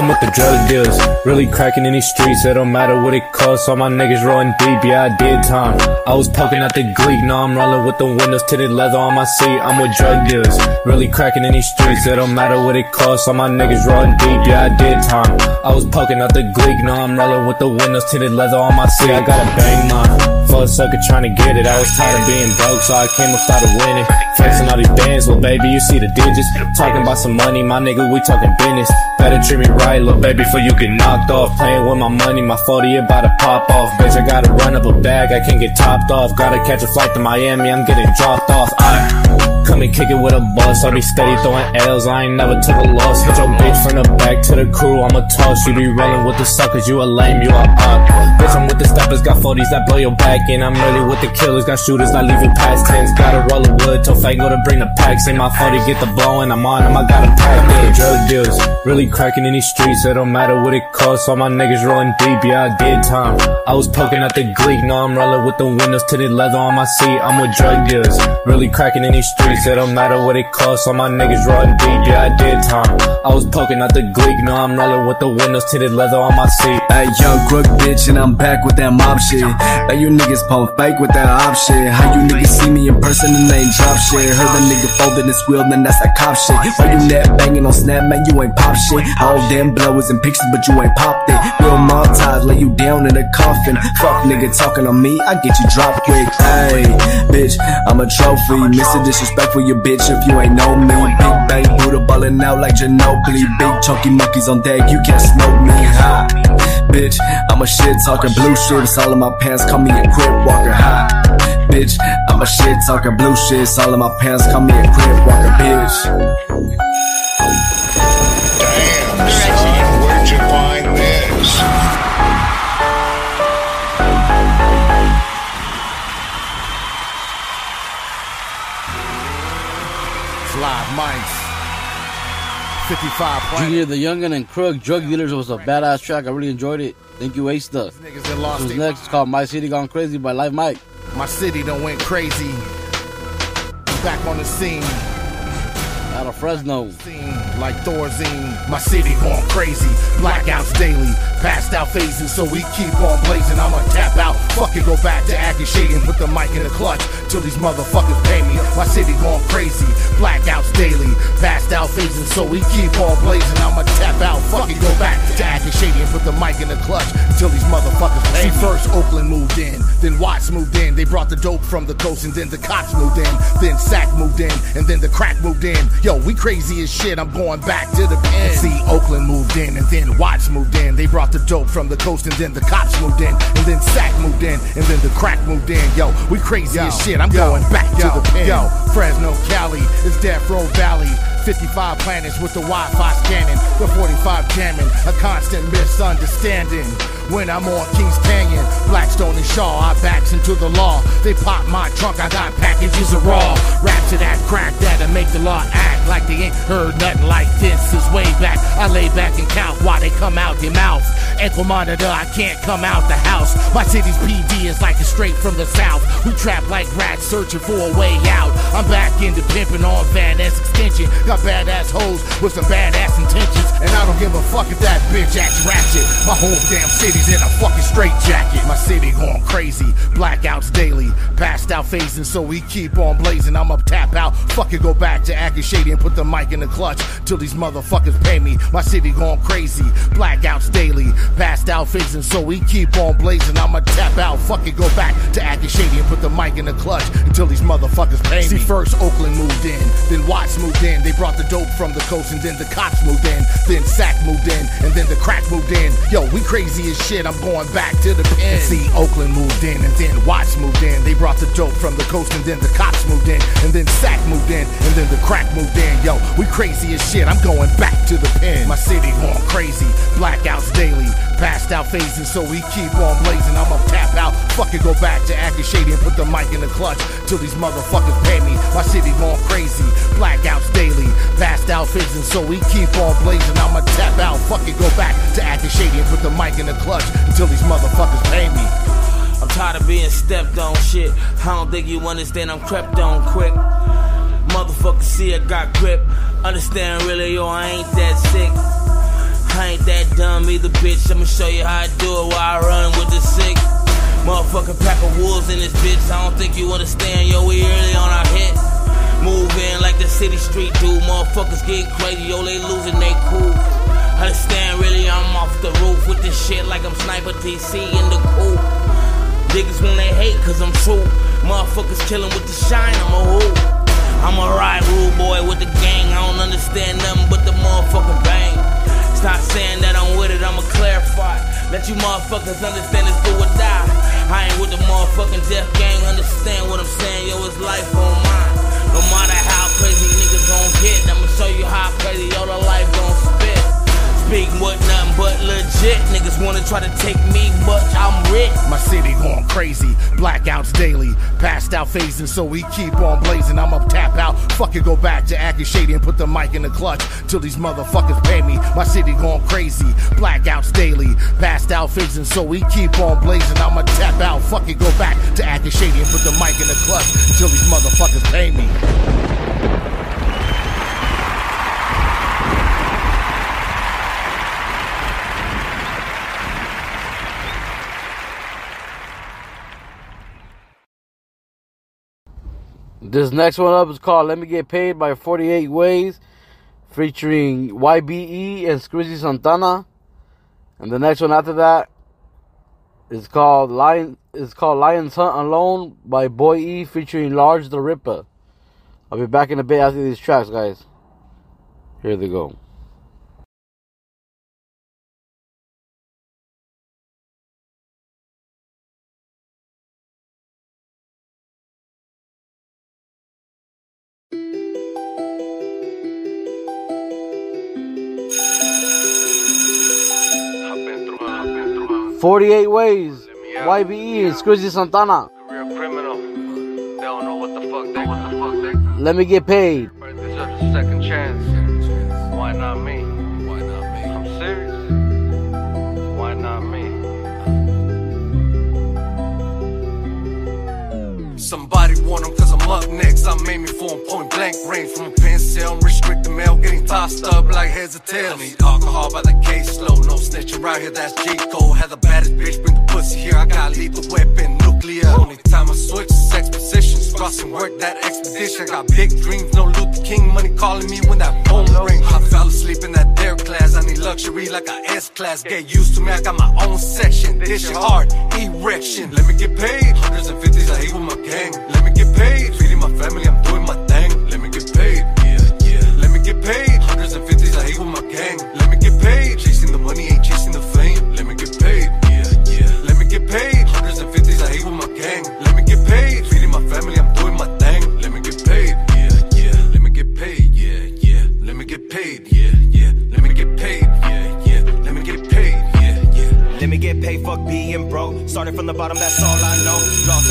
I'm with the drug dealers, really cracking in these streets. It don't matter what it costs. All my niggas rolling deep, yeah, I did time. I was poking at the gleek, now I'm rolling with the windows tinted leather on my seat. I'm with drug dealers, really cracking in these streets. It don't matter what it costs. All my niggas rolling deep, yeah, I did time. I was poking at the gleek, now I'm rolling with the windows tinted leather on my seat. I got a bang mine. Sucker trying to get it, I was tired of being broke, so I came and started winning. Flexing all these bands, little baby, you see the digits. Talking about some money, my nigga, we talking business. Better treat me right, little baby, before you get knocked off. Playing with my money, my 40 about to pop off. Bitch, I gotta run up a bag, I can't get topped off. Gotta catch a flight to Miami, I'm getting dropped off. I come and kick it with a bus, I'll be steady throwing L's, I ain't never took a loss. Hit your bitch from the back to the crew, I'ma toss. You be rolling with the suckers, you a lame, you a up. Bitch, I'm with the steppers, got 40s that blow your back And I'm really with the killers, got shooters, I leave leaving past tens. Gotta roll a wood, till Fango to bring the packs. Ain't my fault to get the blowing, I'm on I got a pack in. Drug deals, really cracking in these streets, it don't matter what it costs. All my niggas rolling deep, yeah, I did time. I was poking at the gleek, now I'm rolling with the windows to the leather on my seat. I'm with drug dealers, really cracking in these streets, it don't matter what it costs. All my niggas rolling deep, yeah, I did time. I was poking at the gleek, now I'm rolling with the windows tinted leather on my seat. Hey, young crook bitch, and I'm back with that mob shit. Now you niggas pump fake with that op shit. How you niggas see me in person and they ain't drop shit? Heard the nigga folding his wheel, then that's that cop shit. Why you net banging on snap, man? You ain't pop shit. All damn blowers and pictures, but you ain't popped it. Real montage, lay you down in a coffin. Fuck nigga talking on me, I get you dropped quick. Hey, bitch, I'm a trophy. Mr. Disrespectful, your bitch, if you ain't know me. Big bang, Buddha ballin' out like Ginobili. Big chunky monkeys on deck, you can't smoke me high. Bitch, I'm a shit talker, blue shit, it's all in my pants, call me a crib walker high. Bitch, I'm a shit talker, blue shit, it's all in my pants, call me a crib walker, bitch. Live 55 planet. Junior the Youngan and Krook Drug Dealers was a badass track. I really enjoyed it. Thank you, Ace Stuff. Niggas that lost Who's next? It's called My City Gone Crazy by Live Mike. My city done went crazy. Back on the scene. Out of Fresno. Like Thorazine. My city going crazy. Blackouts daily. Passed out phasing, so we keep on blazing. I'ma tap out, fucking go back to acting shady and put the mic in the clutch till these motherfuckers pay me. My city going crazy, blackouts daily. Passed out phasing, so we keep on blazing. I'ma tap out, fucking go back to acting shady and put the mic in the clutch till these motherfuckers pay me. First Oakland moved in, then Watts moved in. They brought the dope from the coast, and then the cops moved in. Then Sack moved in, and then the crack moved in. Yo, we crazy as shit. I'm going back to the pen. See, Oakland moved in, and then Watts moved in. They brought the dope from the coast, and then the cops moved in, and then Sack moved in, and then the crack moved in. Yo, we crazy as shit. I'm going back to the pen. Yo, Fresno, Cali, it's Death Row Valley. 55 planets with the Wi-Fi scanning, the 45 jamming, a constant misunderstanding. When I'm on Kings Canyon, Blackstone and Shaw, I backs into the law. They pop my trunk, I got packages of raw. Raps to that crack that'll make the law act like they ain't heard nothing like this since way back. I lay back and count while they come out their mouth. Ankle monitor, I can't come out the house. My city's PD is like a straight from the south. We trap like rats searching for a way out. I'm back into pimping on Van Ness extension. Got badass hoes with some badass intentions. And I don't give a fuck if that bitch acts ratchet. My whole damn city's in a fucking straight jacket. My city going crazy. Blackouts daily. Passed out phasing, so we keep on blazing. I'm up tap out. Fucking go back to acting shady and put the mic in the clutch till these motherfuckers pay me. My city going crazy. Blackouts daily. Passed out phasing, so we keep on blazing. I'ma tap out. Fucking go back to acting shady and put the mic in the clutch until these motherfuckers pay me. See, first Oakland moved in, then Watts moved in. They brought the dope from the coast, and then the cops moved in. Then Sack moved in, and then the crack moved in. Yo, we crazy as shit. I'm going back to the pen. See, Oakland moved in, and then Watts moved in. They brought the dope from the coast, and then the cops moved in, and then Sack moved in, and then the crack moved in. Yo, we crazy as shit. I'm going back to the pen. My city going crazy. Blackouts daily. Passed out phasing, so we keep on blazing. I'ma tap out. Fucking go back to acting shady and put the mic in the clutch till these motherfuckers pay me. My city going crazy. Blackouts daily. Passed out phasing, so we keep on blazing. I'ma tap out. Fucking go back to acting shady and put the mic in the clutch until these motherfuckers pay me. I'm tired of being stepped on shit. I don't think you understand I'm crept on quick. Motherfucker see I got grip. Understand really, yo, I ain't that sick. I ain't that dumb either, bitch. I'ma show you how I do it while I run with the sick. Motherfucking pack of wolves in this bitch. I don't think you understand, yo, we early on our hit. Move in like the city street do. Motherfuckers get crazy, yo, they losing they cool. Understand, really, I'm off the roof with this shit like I'm Sniper TC in the coop. Niggas when they hate, cause I'm true. Motherfuckers killing with the shine, I'm a who. I'm a ride rude boy with the gang. I don't understand nothing but the motherfucking bang. Stop saying that I'm with it, I'ma clarify. Let you motherfuckers understand it's do or die. I ain't with the motherfucking death gang, understand what I'm saying, yo, it's life on mine. No matter how crazy niggas gon' get, I'ma show you how crazy yo the life. Speak what nothing but legit. Niggas wanna try to take me, but I'm rich. My city going crazy, blackouts daily, passed out phasing, so we keep on blazing. I'm up tap out, fucking go back to acting shady and put the mic in the clutch till these motherfuckers pay me. My city going crazy, blackouts daily, passed out phasing, so we keep on blazing. I'ma tap out, fucking go back to acting shady and put the mic in the clutch until these motherfuckers pay me. This next one up is called Let Me Get Paid by 48 Ways, featuring YBE and Scrizzy Santana. And the next one after that is called Lion is called Lions Hunt Alone by Boii E featuring Large the Rippah. I'll be back in a bit after these tracks, guys. Here they go. Forty-eight ways. YBE and Scrizzy Santana. Real criminal. They don't know what the fuck they what the fuck they Let me get paid. Somebody want 'em cause I'm up next. I'm aiming for 'em point blank range from a pencil. cell. Restrict the mail, getting tossed up like heads or tails. I need alcohol by the case low, no snitching right here, that's J. Cole. Had the baddest bitch, bring the pussy here, I got lethal weapon, nuclear. Only time I switch is sex positions, crossing work that expedition. I got big dreams, no Luther King money calling me when that phone ring. I fell asleep in that dare class, I need luxury like a S class. Get used to me, I got my own section. This shit hard, erection. Let me get paid, hundreds and fifties, I hate with my gang. Let me get paid, feeding my family, I'm doing my thing. Let me get paid, yeah, yeah. Let me get paid, hundreds and fifties, I hate with my gang. Let me get paid, chasing the money, ain't chasing the fame. Let me get paid, yeah, yeah. Let me get paid, hundreds and fifties, I hate with my gang. Let me get paid, feeding my family, I'm doing my thing. Let me get paid, yeah, yeah. Let me get paid, yeah, yeah. Let me get paid, yeah, yeah. Let me get paid, yeah, yeah. Let me get paid, yeah, yeah. Let me get paid, fuck being broke. Started from the bottom, that's all I know. Lost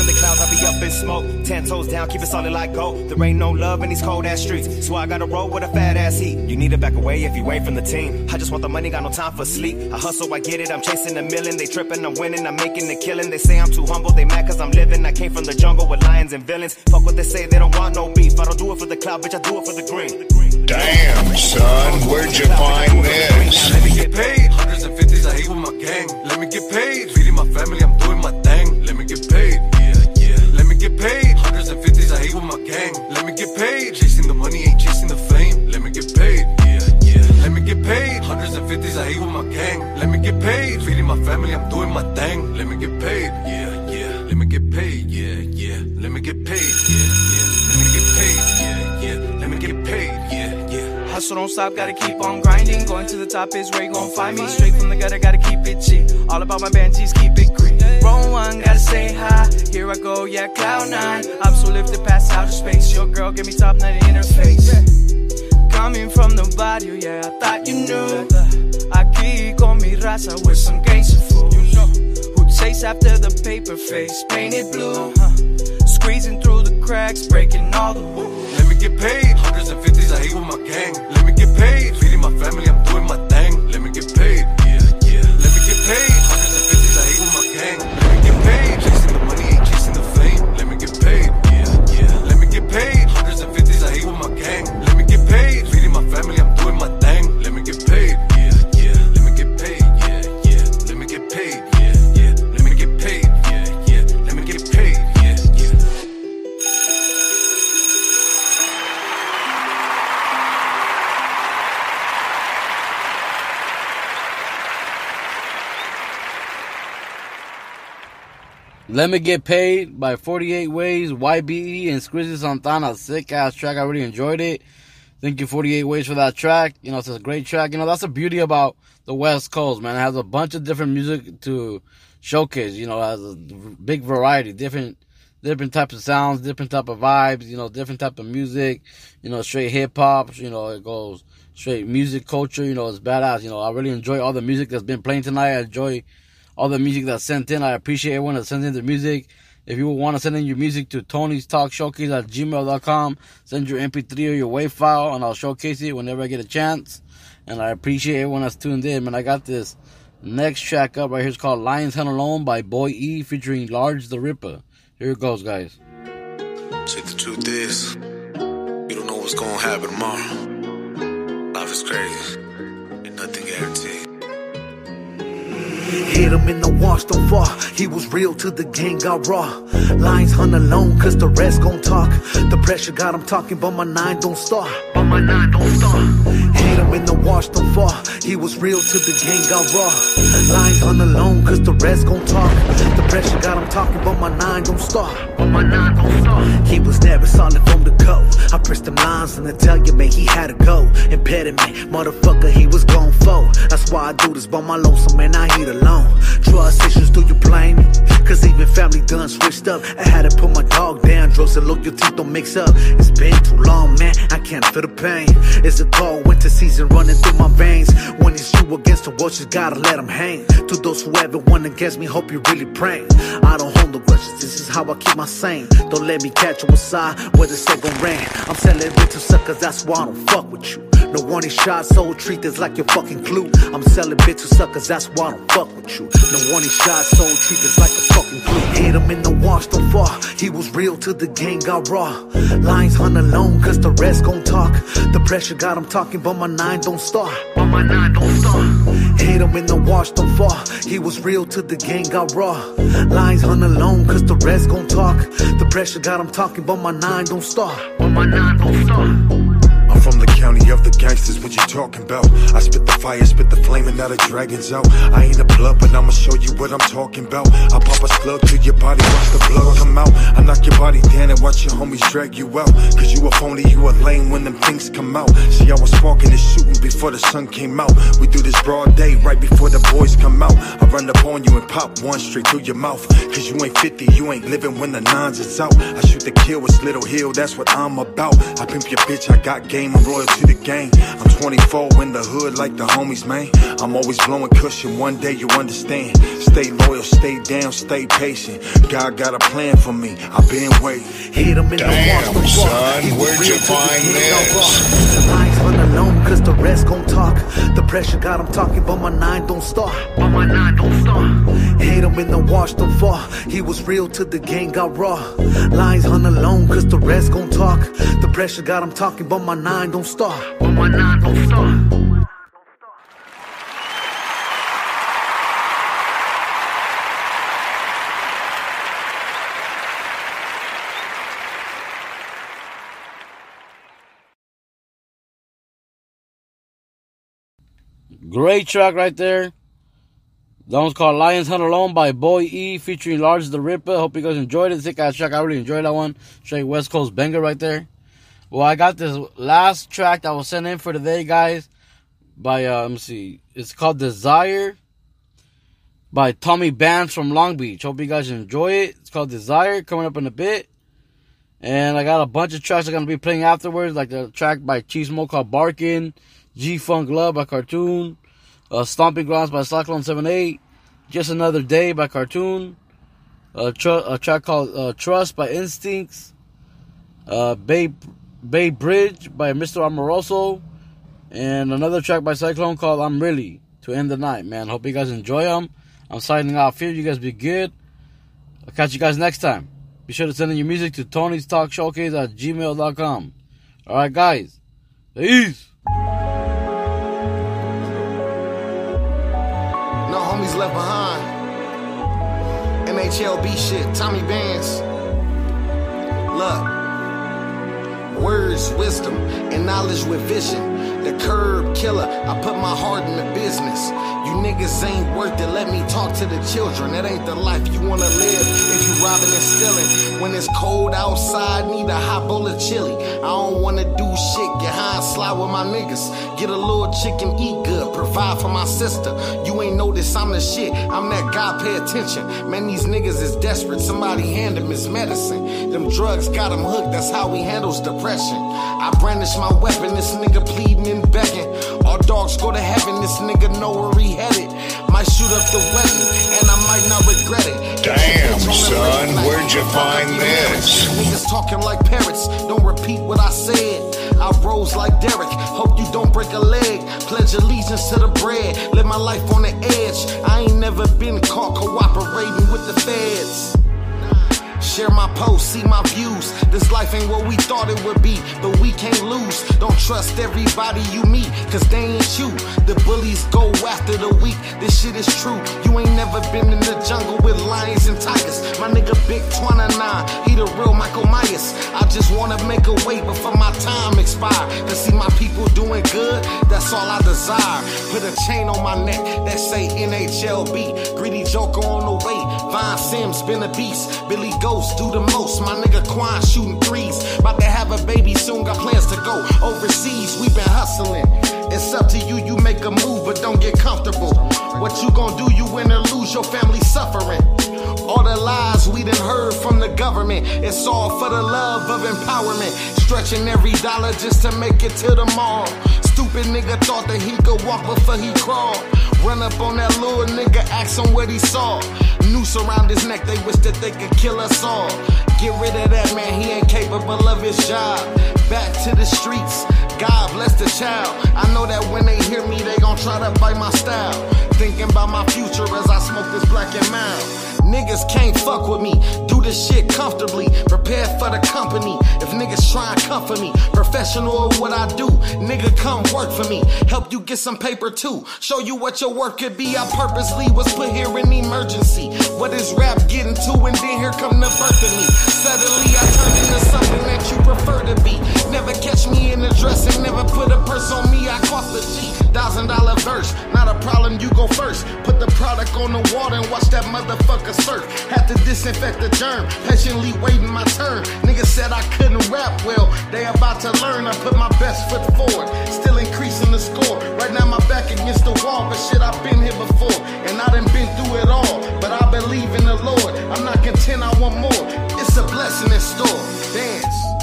smoke. Ten toes down, keep it solid like gold. There ain't no love in these cold ass streets. So I gotta roll with a fat ass heat. You need to back away if you wait from the team. I just want the money, got no time for sleep. I hustle, I get it, I'm chasing a million. They tripping, I'm winning, I'm making the killing. They say I'm too humble, they mad cause I'm living. I came from the jungle with lions and villains. Fuck what they say, they don't want no beef. I don't do it for the cloud, bitch, I do it for the green. Damn, son, where'd you find this? Let me get paid, hundreds and fifties, I hate with my gang. Let me get paid, feeding my family, I'm doing my thing. Let me get paid, get paid, hundreds and fifties, I hate with my gang. Let me get paid, chasing the money, ain't chasing the fame. Let me get paid, yeah, yeah. Let me get paid, hundreds and fifties, I hate with my gang. Let me get paid, feeding my family, I'm doing my thing. Let me get paid, yeah, yeah. Let me get paid, yeah, yeah. Let me get paid, yeah, yeah. Let me get paid, yeah, yeah. Let me get paid. Hustle don't stop, gotta keep on grinding. Going to the top is where you gon' find me. Straight from the gutter, gotta keep it cheap. All about my Banshees, keep it green. Roll one, gotta say hi. Here I go, yeah, cloud nine. I'm so lifted past outer space. Your girl give me top nine interface. Coming from the barrio, yeah, I thought you knew. Aquí con mi raza with some gangster fools. Who chase after the paper face, painted blue. Squeezing through the cracks, breaking all the rules. Let me get paid, hundreds fifties, I with my gang. Let me get paid, feeding my family, I'm doing my thing. Let Me Get Paid by 48 Ways, YBE, and Scrizzy Santana. Sick ass track. I really enjoyed it. Thank you, 48 Ways, for that track. You know, it's a great track. You know, that's the beauty about the West Coast, man. It has a bunch of different music to showcase. You know, has a big variety, different different types of sounds, different type of vibes, you know, different type of music, you know, straight hip hop, you know, it goes straight music culture, you know, it's badass. You know, I really enjoy all the music that's been playing tonight. I enjoy all the music that's sent in. I appreciate everyone that sends in their music. If you want to send in your music to Tony's Talk Showcase at gmail.com, send your MP3 or your WAV file and I'll showcase it whenever I get a chance. And I appreciate everyone that's tuned in. Man, I got this next track up right here. It's called Lions Hunt Alone by Boii E featuring Large the Rippah. Here it goes, guys. See, the truth is, you don't know what's gonna happen tomorrow. Life is crazy, and nothing guaranteed. Hit him in the wash, don't fall. He was real till the gang got raw. Lines hunt alone, cause the rest gon' talk. The pressure got him talking, but my nine don't stop. My nine don't stop. Hit him in the wash, don't fall. He was real till the gang got raw. Lines hunt alone, cause the rest gon' talk. The pressure got him talking, but my nine don't stop. But my nine don't stop. He was never solid from the go. I pressed them lines and I tell you, man, he had to go. Impediment, motherfucker, he was gone for. That's why I do this by my lonesome, man, I hit alone. Trust issues, do you blame me? Cause even family done switched up. I had to put my dog down. Drugs and teeth don't mix up. It's been too long, man. I can't feel the pain. It's a cold winter season running through my veins. When it's you against the world, you gotta let them hang. To those who ever went against me, hope you really praying. I don't hold no grudges. This is how I keep my sane. Don't let me catch you aside where the second rain. I'm selling it to suckers, that's why I don't fuck with you. No warning shots, so treat this like your fucking glue. I'm selling bitch to suckers, that's why I don't fuck with you. No warning shots, so treat this like a fucking glue. Hit him in the wash, don't fall. He was real till the game got raw. Lines hunt alone, cause the rest gon' talk. The pressure got him talking, but my nine don't start. But my nine don't start. Hit him in the wash, don't fall. He was real till the game got raw. Lines hunt alone, cause the rest gon' talk. The pressure got him talking, but my nine don't start. But my nine don't start. From the county of the gangsters, what you talking about? I spit the fire, spit the flame, and now the dragon's out. I ain't a blood, but I'ma show you what I'm talking about. I pop a slug to your body, watch the blood come out. I knock your body down and watch your homies drag you out. Cause you a phony, you a lame when them things come out. See, I was sparking and shooting before the sun came out. We do this broad day, right before the boys come out. I run up on you and pop one straight through your mouth. Cause you ain't 50, you ain't living when the nines is out. I shoot the kill with Little Hill, that's what I'm about. I pimp your bitch, I got game, I'm loyal to the game. I'm 24 in the hood like the homies, man. I'm always blowing cushion, one day you understand. Stay loyal, stay down, stay patient. God got a plan for me, I've been waiting. Hit him in Damn, the wash, son, where'd you find this? Run alone, cause the rest gon' talk. The pressure got him talking, but my nine don't start. But my nine don't start. Hit him in the wash, don't fall. He was real till the game got raw. Lines hunt alone, cause the rest gon' talk. The pressure got him talking, but my nine don't start. But my nine don't start. Great track right there. That one's called Lions Hunt Alone by Boii E featuring Large the Rippah. Hope you guys enjoyed it. Sick ass track. I really enjoyed that one. Straight West Coast banger right there. Well, I got this last track that was sent in for today, guys. By uh, let me see. It's called Desire by Tommy Bands from Long Beach. Hope you guys enjoy it. It's called Desire. Coming up in a bit. And I got a bunch of tracks I'm gonna be playing afterwards, like the track by Cheese Smoke called Barkin, G Funk Love by Cartoon, uh, Stomping Grounds by Cyclone 78, Just Another Day by Cartoon, a, tr- a track called uh, Trust by Instincts, uh, Bay Bay Bridge by Mr. Amoroso, and another track by Cyclone called I'm Really to end the night, man. Hope you guys enjoy them. I'm signing off here. You guys be good. I'll catch you guys next time. Be sure to send in your music to Tony's Talk Showcase at gmail.com. Alright, guys. Peace. No homies left behind. NHLB shit, Tommy Bands. Look, words, wisdom, and knowledge with vision. The curb killer, I put my heart in the business. You niggas ain't worth it, let me talk to the children. That ain't the life you wanna live if you robbing and stealing. When it's cold outside, need a hot bowl of chili. I don't wanna do shit, get high and slide with my niggas. Get a little chicken, eat good, provide for my sister. You ain't notice I'm the shit, I'm that guy, pay attention. Man, these niggas is desperate, somebody hand them his medicine. Them drugs got him hooked, that's how he handles depression. I brandish my weapon, this nigga pleading and begging. All dogs go to heaven, this nigga know where he headed. Might shoot up the weapon, and I might not regret it. Damn, son, where'd you find this? Niggas talking like parrots, don't repeat what I said. I rose like Derek, hope you don't break a leg. Pledge allegiance to the bread, live my life on the edge. I ain't never been caught cooperating with the feds. Share my posts, see my views. This life ain't what we thought it would be, but we can't lose. Don't trust everybody you meet, cause they ain't you. The bullies go after the weak, this shit is true. You ain't never been in the jungle with lions and tigers. My nigga Big 29, he the real Michael Myers. I just wanna make a way before my time expire. To see my people doing good, that's all I desire. Put a chain on my neck that say NHLB. Greedy Joker on the way. Vine Sims been a beast. Billy Do the most. My nigga Quan shooting threes. About to have a baby soon. Got plans to go overseas. We been hustling. It's up to you. You make a move, but don't get comfortable. What you gonna do? You win or lose. Your family suffering. All the lies we done heard from the government. It's all for the love of empowerment. Stretching every dollar just to make it to the mall. Stupid nigga thought that he could walk before he crawled. Run up on that little nigga, ask him what he saw. Noose around his neck, they wish that they could kill us all. Get rid of that man, he ain't capable of his job. Back to the streets, God bless the child. I know that when they hear me, they gon' try to bite my style. Thinking about my future as I smoke this black and mild. Niggas can't fuck with me. Do this shit comfortably. Prepared for the company. If niggas try and comfort me, professional at what I do. Nigga, come work for me. Help you get some paper too. Show you what your work could be. I purposely was put here in emergency. What is rap getting to? And First. Put the product on the water and watch that motherfucker surf. Had to disinfect the germ, patiently waiting my turn. Niggas said I couldn't rap well, they about to learn. I put my best foot forward, still increasing the score. Right now my back against the wall, but shit I've been here before, and I done been through it all. But I believe in the Lord, I'm not content, I want more. It's a blessing in store. Dance.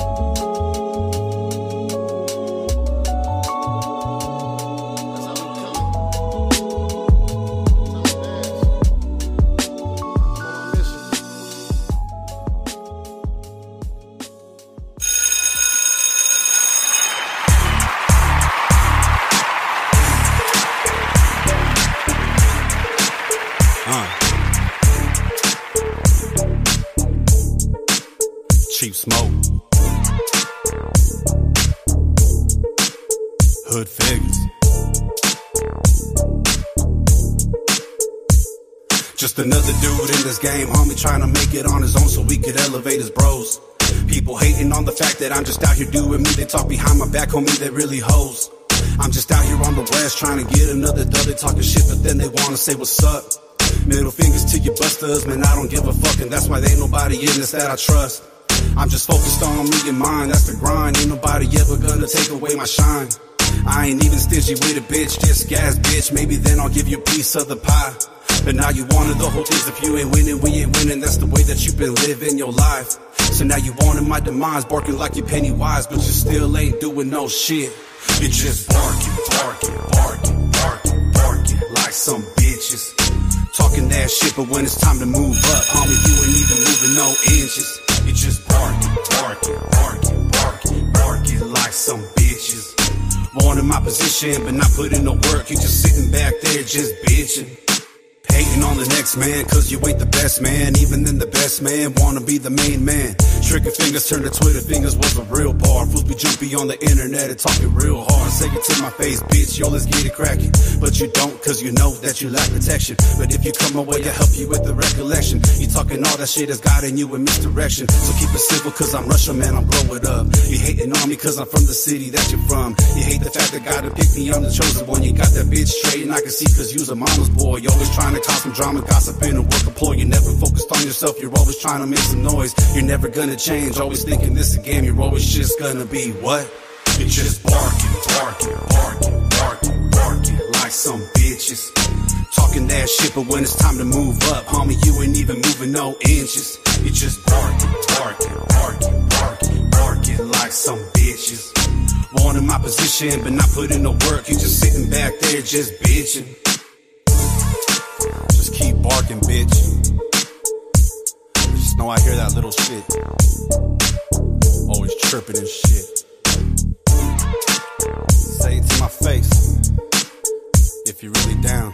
Game, homie, trying to make it on his own so we could elevate his bros. People hating on the fact that I'm just out here doing me. They talk behind my back, homie, they really hoes. I'm just out here on the west trying to get another dub. They talking shit, but then they wanna say what's up. Middle fingers to your busters, man, I don't give a fuck, and that's why there ain't nobody in this that I trust. I'm just focused on me and mine, that's the grind. Ain't nobody ever gonna take away my shine. I ain't even stingy with a bitch, just gas, bitch. Maybe then I'll give you a piece of the pie. But now you wanted the whole things. If you ain't winning, we ain't winning. That's the way that you've been living your life. So now you wanted my demise, barking like you Pennywise, but you still ain't doing no shit. You just barking, barking, barking, barking, barking like some bitches. Talking that shit, but when it's time to move up, homie, you ain't even moving no inches. You just barking, barking, barking, barking, barking like some bitches. Wanting my position, but not putting no work. You just sitting back there, just bitching. Hating on the next man, cause you ain't the best man. Even then, the best man wanna be the main man. Trigger fingers turn to Twitter fingers was a real bar. Fools be jumpy on the internet and talking real hard. Say it to my face, bitch, yo, let's get it cracking. But you don't, cause you know that you lack protection. But if you come my way, I'll help you with the recollection. You talking all that shit that's guiding you in misdirection. So keep it simple, cause I'm Russian, man, I'm blow it up. You hating on me, cause I'm from the city that you're from. You hate the fact that God picked me, I'm the chosen one. You got that bitch straight, and I can see, cause you's a mama's boy. You always trying to some drama, gossiping, and work employ. You're never focused on yourself, you're always trying to make some noise. You're never gonna change, always thinking this a game, you're always just gonna be what? You're just barking, barking, barking, barking, barking like some bitches. Talking that shit, but when it's time to move up, homie, you ain't even moving no inches. You're just barking, barking, barking, barking, barking like some bitches. Wanting my position, but not putting no work. You just sitting back there, just bitching. Barking, bitch. Just know I hear that little shit. Always chirping and shit. Say it to my face. If you're really down.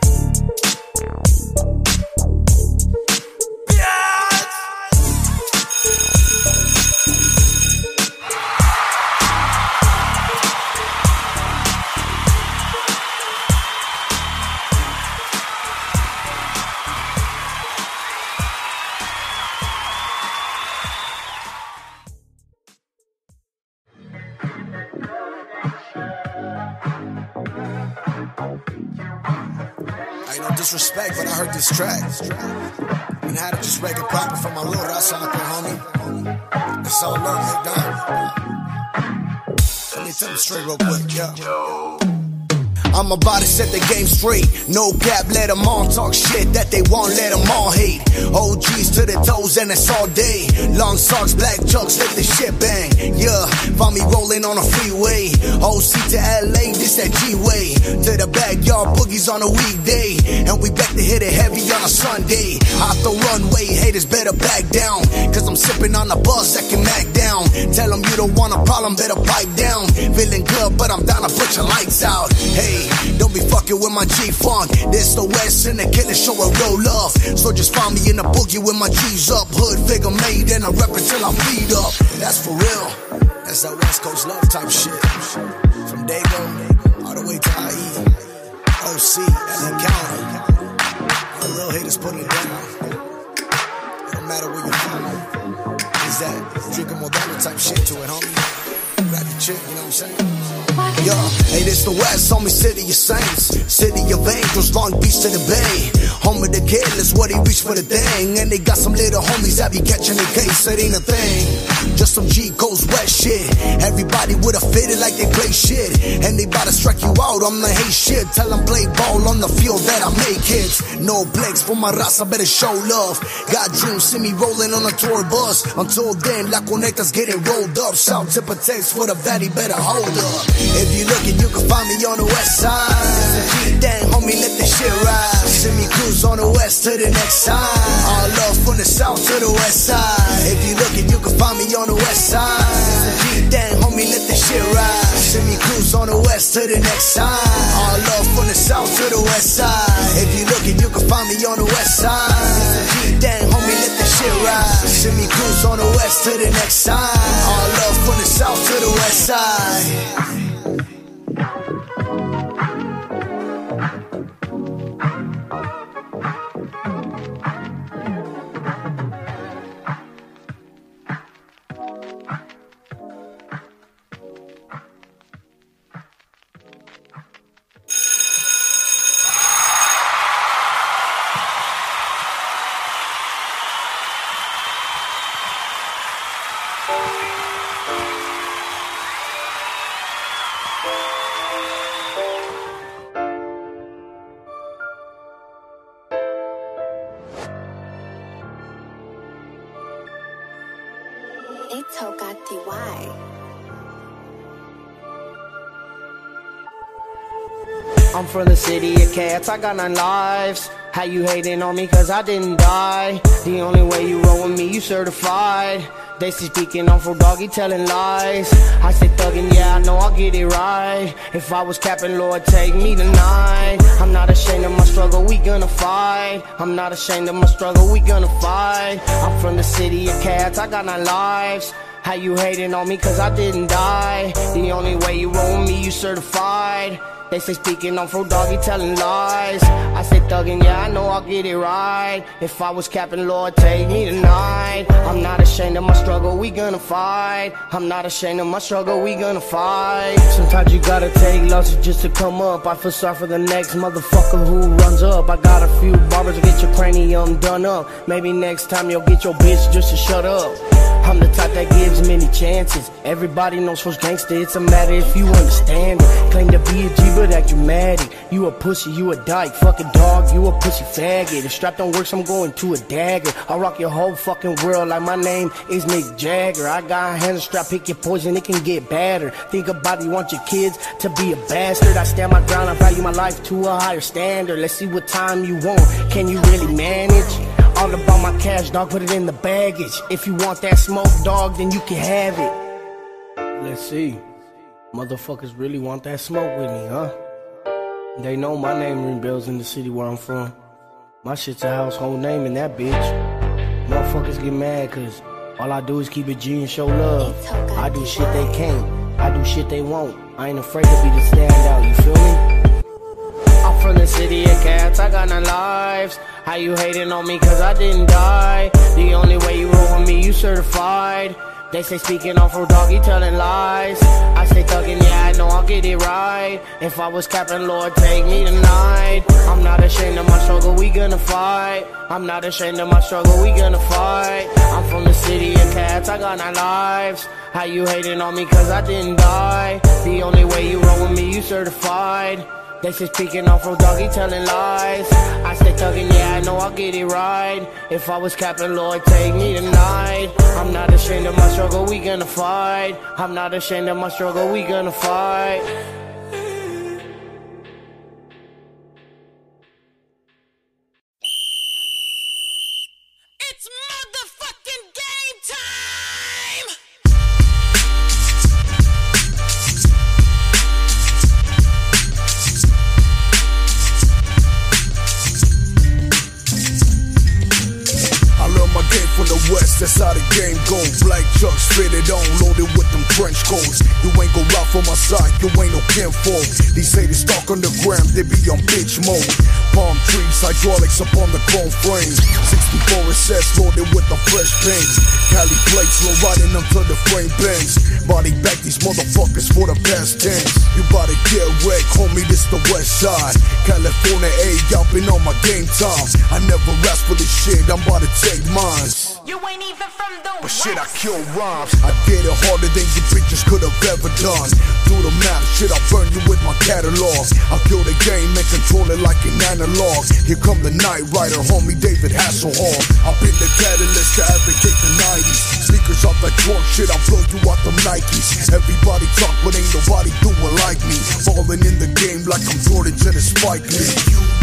Disrespect, but I heard this track. And I had to just make it proper for my little Russ out there, homie. It's all love, hey, dog. Let me tell you straight real quick, yeah. I'm about to set the game straight. No cap, let them all talk shit that they want, let them all hate. OGs to the toes and it's all day. Long socks, black chucks, let the shit bang. Yeah, find me rolling on a freeway. OC to LA, this that G way. To the backyard, boogies on a weekday. And we back to hit it heavy on a Sunday. Off the runway, haters better back down. Cause I'm sipping on a bus that can mac down. Tell them you don't want a problem, better pipe down. Feeling good, but I'm down to put your lights out. Hey, fucking with my G Funk. This the West and the killer show a roll off. So just find me in the boogie with my G's up. Hood figure made and I rep until I'm beat up. That's for real. That's that West Coast love type shit. From Dago all the way to IE. OC, LA County. All real haters putting it down. It don't matter where you're from. Is that drinking Modelo type shit to it, homie? Grab the chick, you know what I'm saying? Yeah, hey, this the West, homie, city of saints, city of angels, Long Beach to the Bay. Home of the killers, what he reach for the thing. And they got some little homies that be catching the case, it ain't a thing. Just some G Coast West shit. Everybody would have fitted like they play shit. And they bout to strike you out, I'm the hate shit. Tell them play ball on the field that I make hits. No blanks for my raza, better show love. Got dreams, see me rolling on a tour bus. Until then, La Conecta's getting rolled up. Shout tip a text for the fatty, better hold up. If you looking, you can find me on the west side. Dang, homie, let the shit ride. Send me cruise on the west to the next side. All love from the south to the west side. If you looking, you can find me on the west side. Dang, homie, let the shit ride. Send me cruise on the west to the next side. All love from the south to the west side. If you looking, you can find me on the west side. Dang, homie, let the shit ride. Send me cruise on the west to the next side. All love from the south to the west side. From the city of cats, I got nine lives. How you hating on me cause I didn't die? The only way you roll with me, you certified. They say speaking on for doggy telling lies. I say thuggin', yeah, I know I'll get it right. If I was capping, Lord, take me tonight. I'm not ashamed of my struggle, we gonna fight. I'm not ashamed of my struggle, we gonna fight. I'm from the city of cats, I got nine lives. How you hating on me cause I didn't die? The only way you roll with me, you certified. They say speaking on for doggy telling lies. I say thuggin', yeah, I know I'll get it right. If I was capping, Lord, take me tonight. I'm not ashamed of my struggle, we gonna fight. I'm not ashamed of my struggle, we gonna fight. Sometimes you gotta take losses just to come up. I feel sorry for the next motherfucker who runs up. I got a few barbers to get your cranium done up. Maybe next time you'll get your bitch just to shut up. I'm the type that gives many chances. Everybody knows what's gangster. It's a matter if you understand it. Claim to be a G, but act dramatic. You a pussy, you a dyke. Fuck a dog, you a pussy faggot. If strap don't work, I'm going to a dagger. I'll rock your whole fucking world like my name is Mick Jagger. I got a hand strap, pick your poison, it can get badder. Think about it, you want your kids to be a bastard. I stand my ground, I value my life to a higher standard. Let's see what time you want. Can you really manage? All about my cash, dog, put it in the baggage. If you want that smoke, dog, then you can have it. Let's see. Motherfuckers really want that smoke with me, huh? They know my name ring bells in the city where I'm from. My shit's a household name in that bitch. Motherfuckers get mad cause all I do is keep it G and show love. I do shit they can't. I do shit they won't. I ain't afraid to be the standout, you feel me? From the city of cats, I got nine lives. How you hating on me cause I didn't die? The only way you roll with me, you certified. They say speaking on for doggy telling lies. I say thuggin', yeah, I know I'll get it right. If I was capping, Lord, take me tonight. I'm not ashamed of my struggle, we gonna fight. I'm not ashamed of my struggle, we gonna fight. I'm from the city of cats, I got nine lives. How you hating on me cause I didn't die? The only way you roll with me, you certified. They say speaking off from doggy telling lies. I stay thugging, yeah, I know I'll get it right. If I was Captain Lord, take me tonight. I'm not ashamed of my struggle, we gonna fight. I'm not ashamed of my struggle, we gonna fight. Up on the chrome frame. 64 SS loaded with the fresh paint. Cali plates, low riding until the frame bends. Body back these motherfuckers for the past tense. You bout to get wrecked, homie, this the west side. California, A, y'all been on my game time. I never asked for this shit, I'm about to take mines. But shit, I kill rhymes. I did it harder than you bitches could have ever done. Do the map, shit, I burn you with my catalog. I kill the game and control it like an analog. Here come the Knight Rider, homie David Hasselhoff. I've been the catalyst to advocate the 90s. Speakers off that drunk shit, I blow you out them Nikes. Everybody talk, but ain't nobody do it like me. Falling in the game like I'm Jordan to the Spike Lee.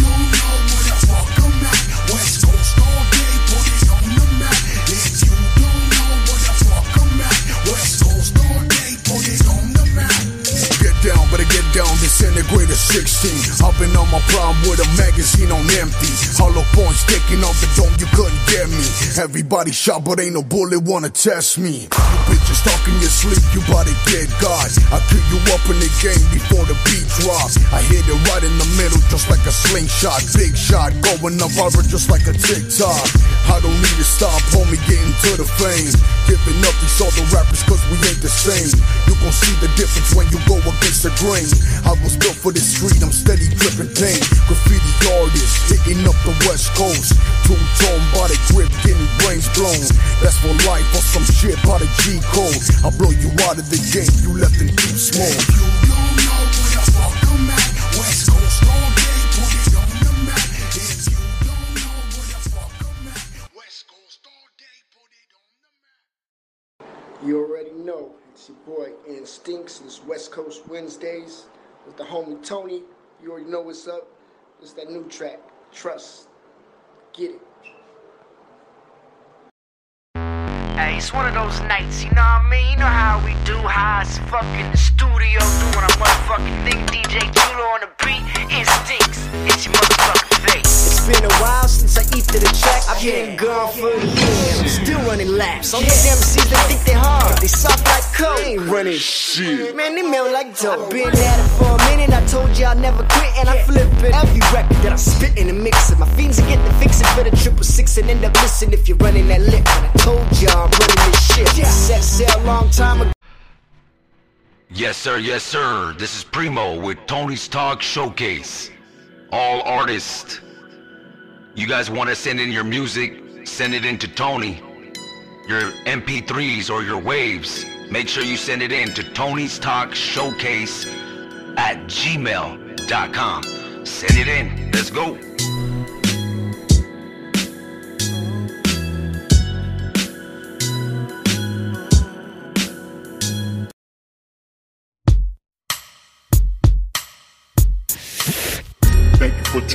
Down, disintegrator 16. I've been on my prime with a magazine on empty. Hollow points sticking off the dome, you couldn't get me. Everybody shot, but ain't no bullet wanna test me. You bitches talking your sleep, you to get God. I kill you up in the game before the beat drops. I hit it right in the middle, just like a slingshot. Big shot, going up viral just like a TikTok. I don't need to stop, homie, getting to the fame. Giving up these other rappers cause we ain't the same. You gon' see the difference when you go against the grain. I was built for the street, I'm steady dripping pain. Graffiti artist, hitting up the west coast. Two tone body grip, getting brains blown. That's for life or some shit by the G code. I blow you out of the game, you left in deep smoke. You don't know where the fuck I'm at. West Coast all day, put it on the map. If you don't know where the fuck I'm at, West Coast all day, put it on the map. You already know it's your boy Instincts. It's West Coast Wednesdays with the homie Tony. You already know what's up. It's that new track, Trust. Get it. Hey, it's one of those nights, you know what I mean? You know how we do, how it's fucking the studio doing our motherfucking thing. DJ Chulo on the beat, instincts. It's your motherfucking face. It's been a while since I eat to the track. I've been gone for a year. I'm still running laps. All these MCs, they think they hard. They soft like coke. They ain't running shit. Man, they melt like dope. I've been at it for a minute. I told you I'll never quit. And I flip it. Every record that I spit in the mix it. My fiends are getting fix it for the triple six and end up missing if you're running that lip. But I told you I'm running this shit. Set sail a long time ago. Yes, sir, yes, sir. This is Primo with Tony's Talk Showcase. All artists. You guys want to send in your music? Send it in to Tony. Your MP3s or your waves. Make sure you send it in to Tony's Talk Showcase at gmail.com. Send it in. Let's go.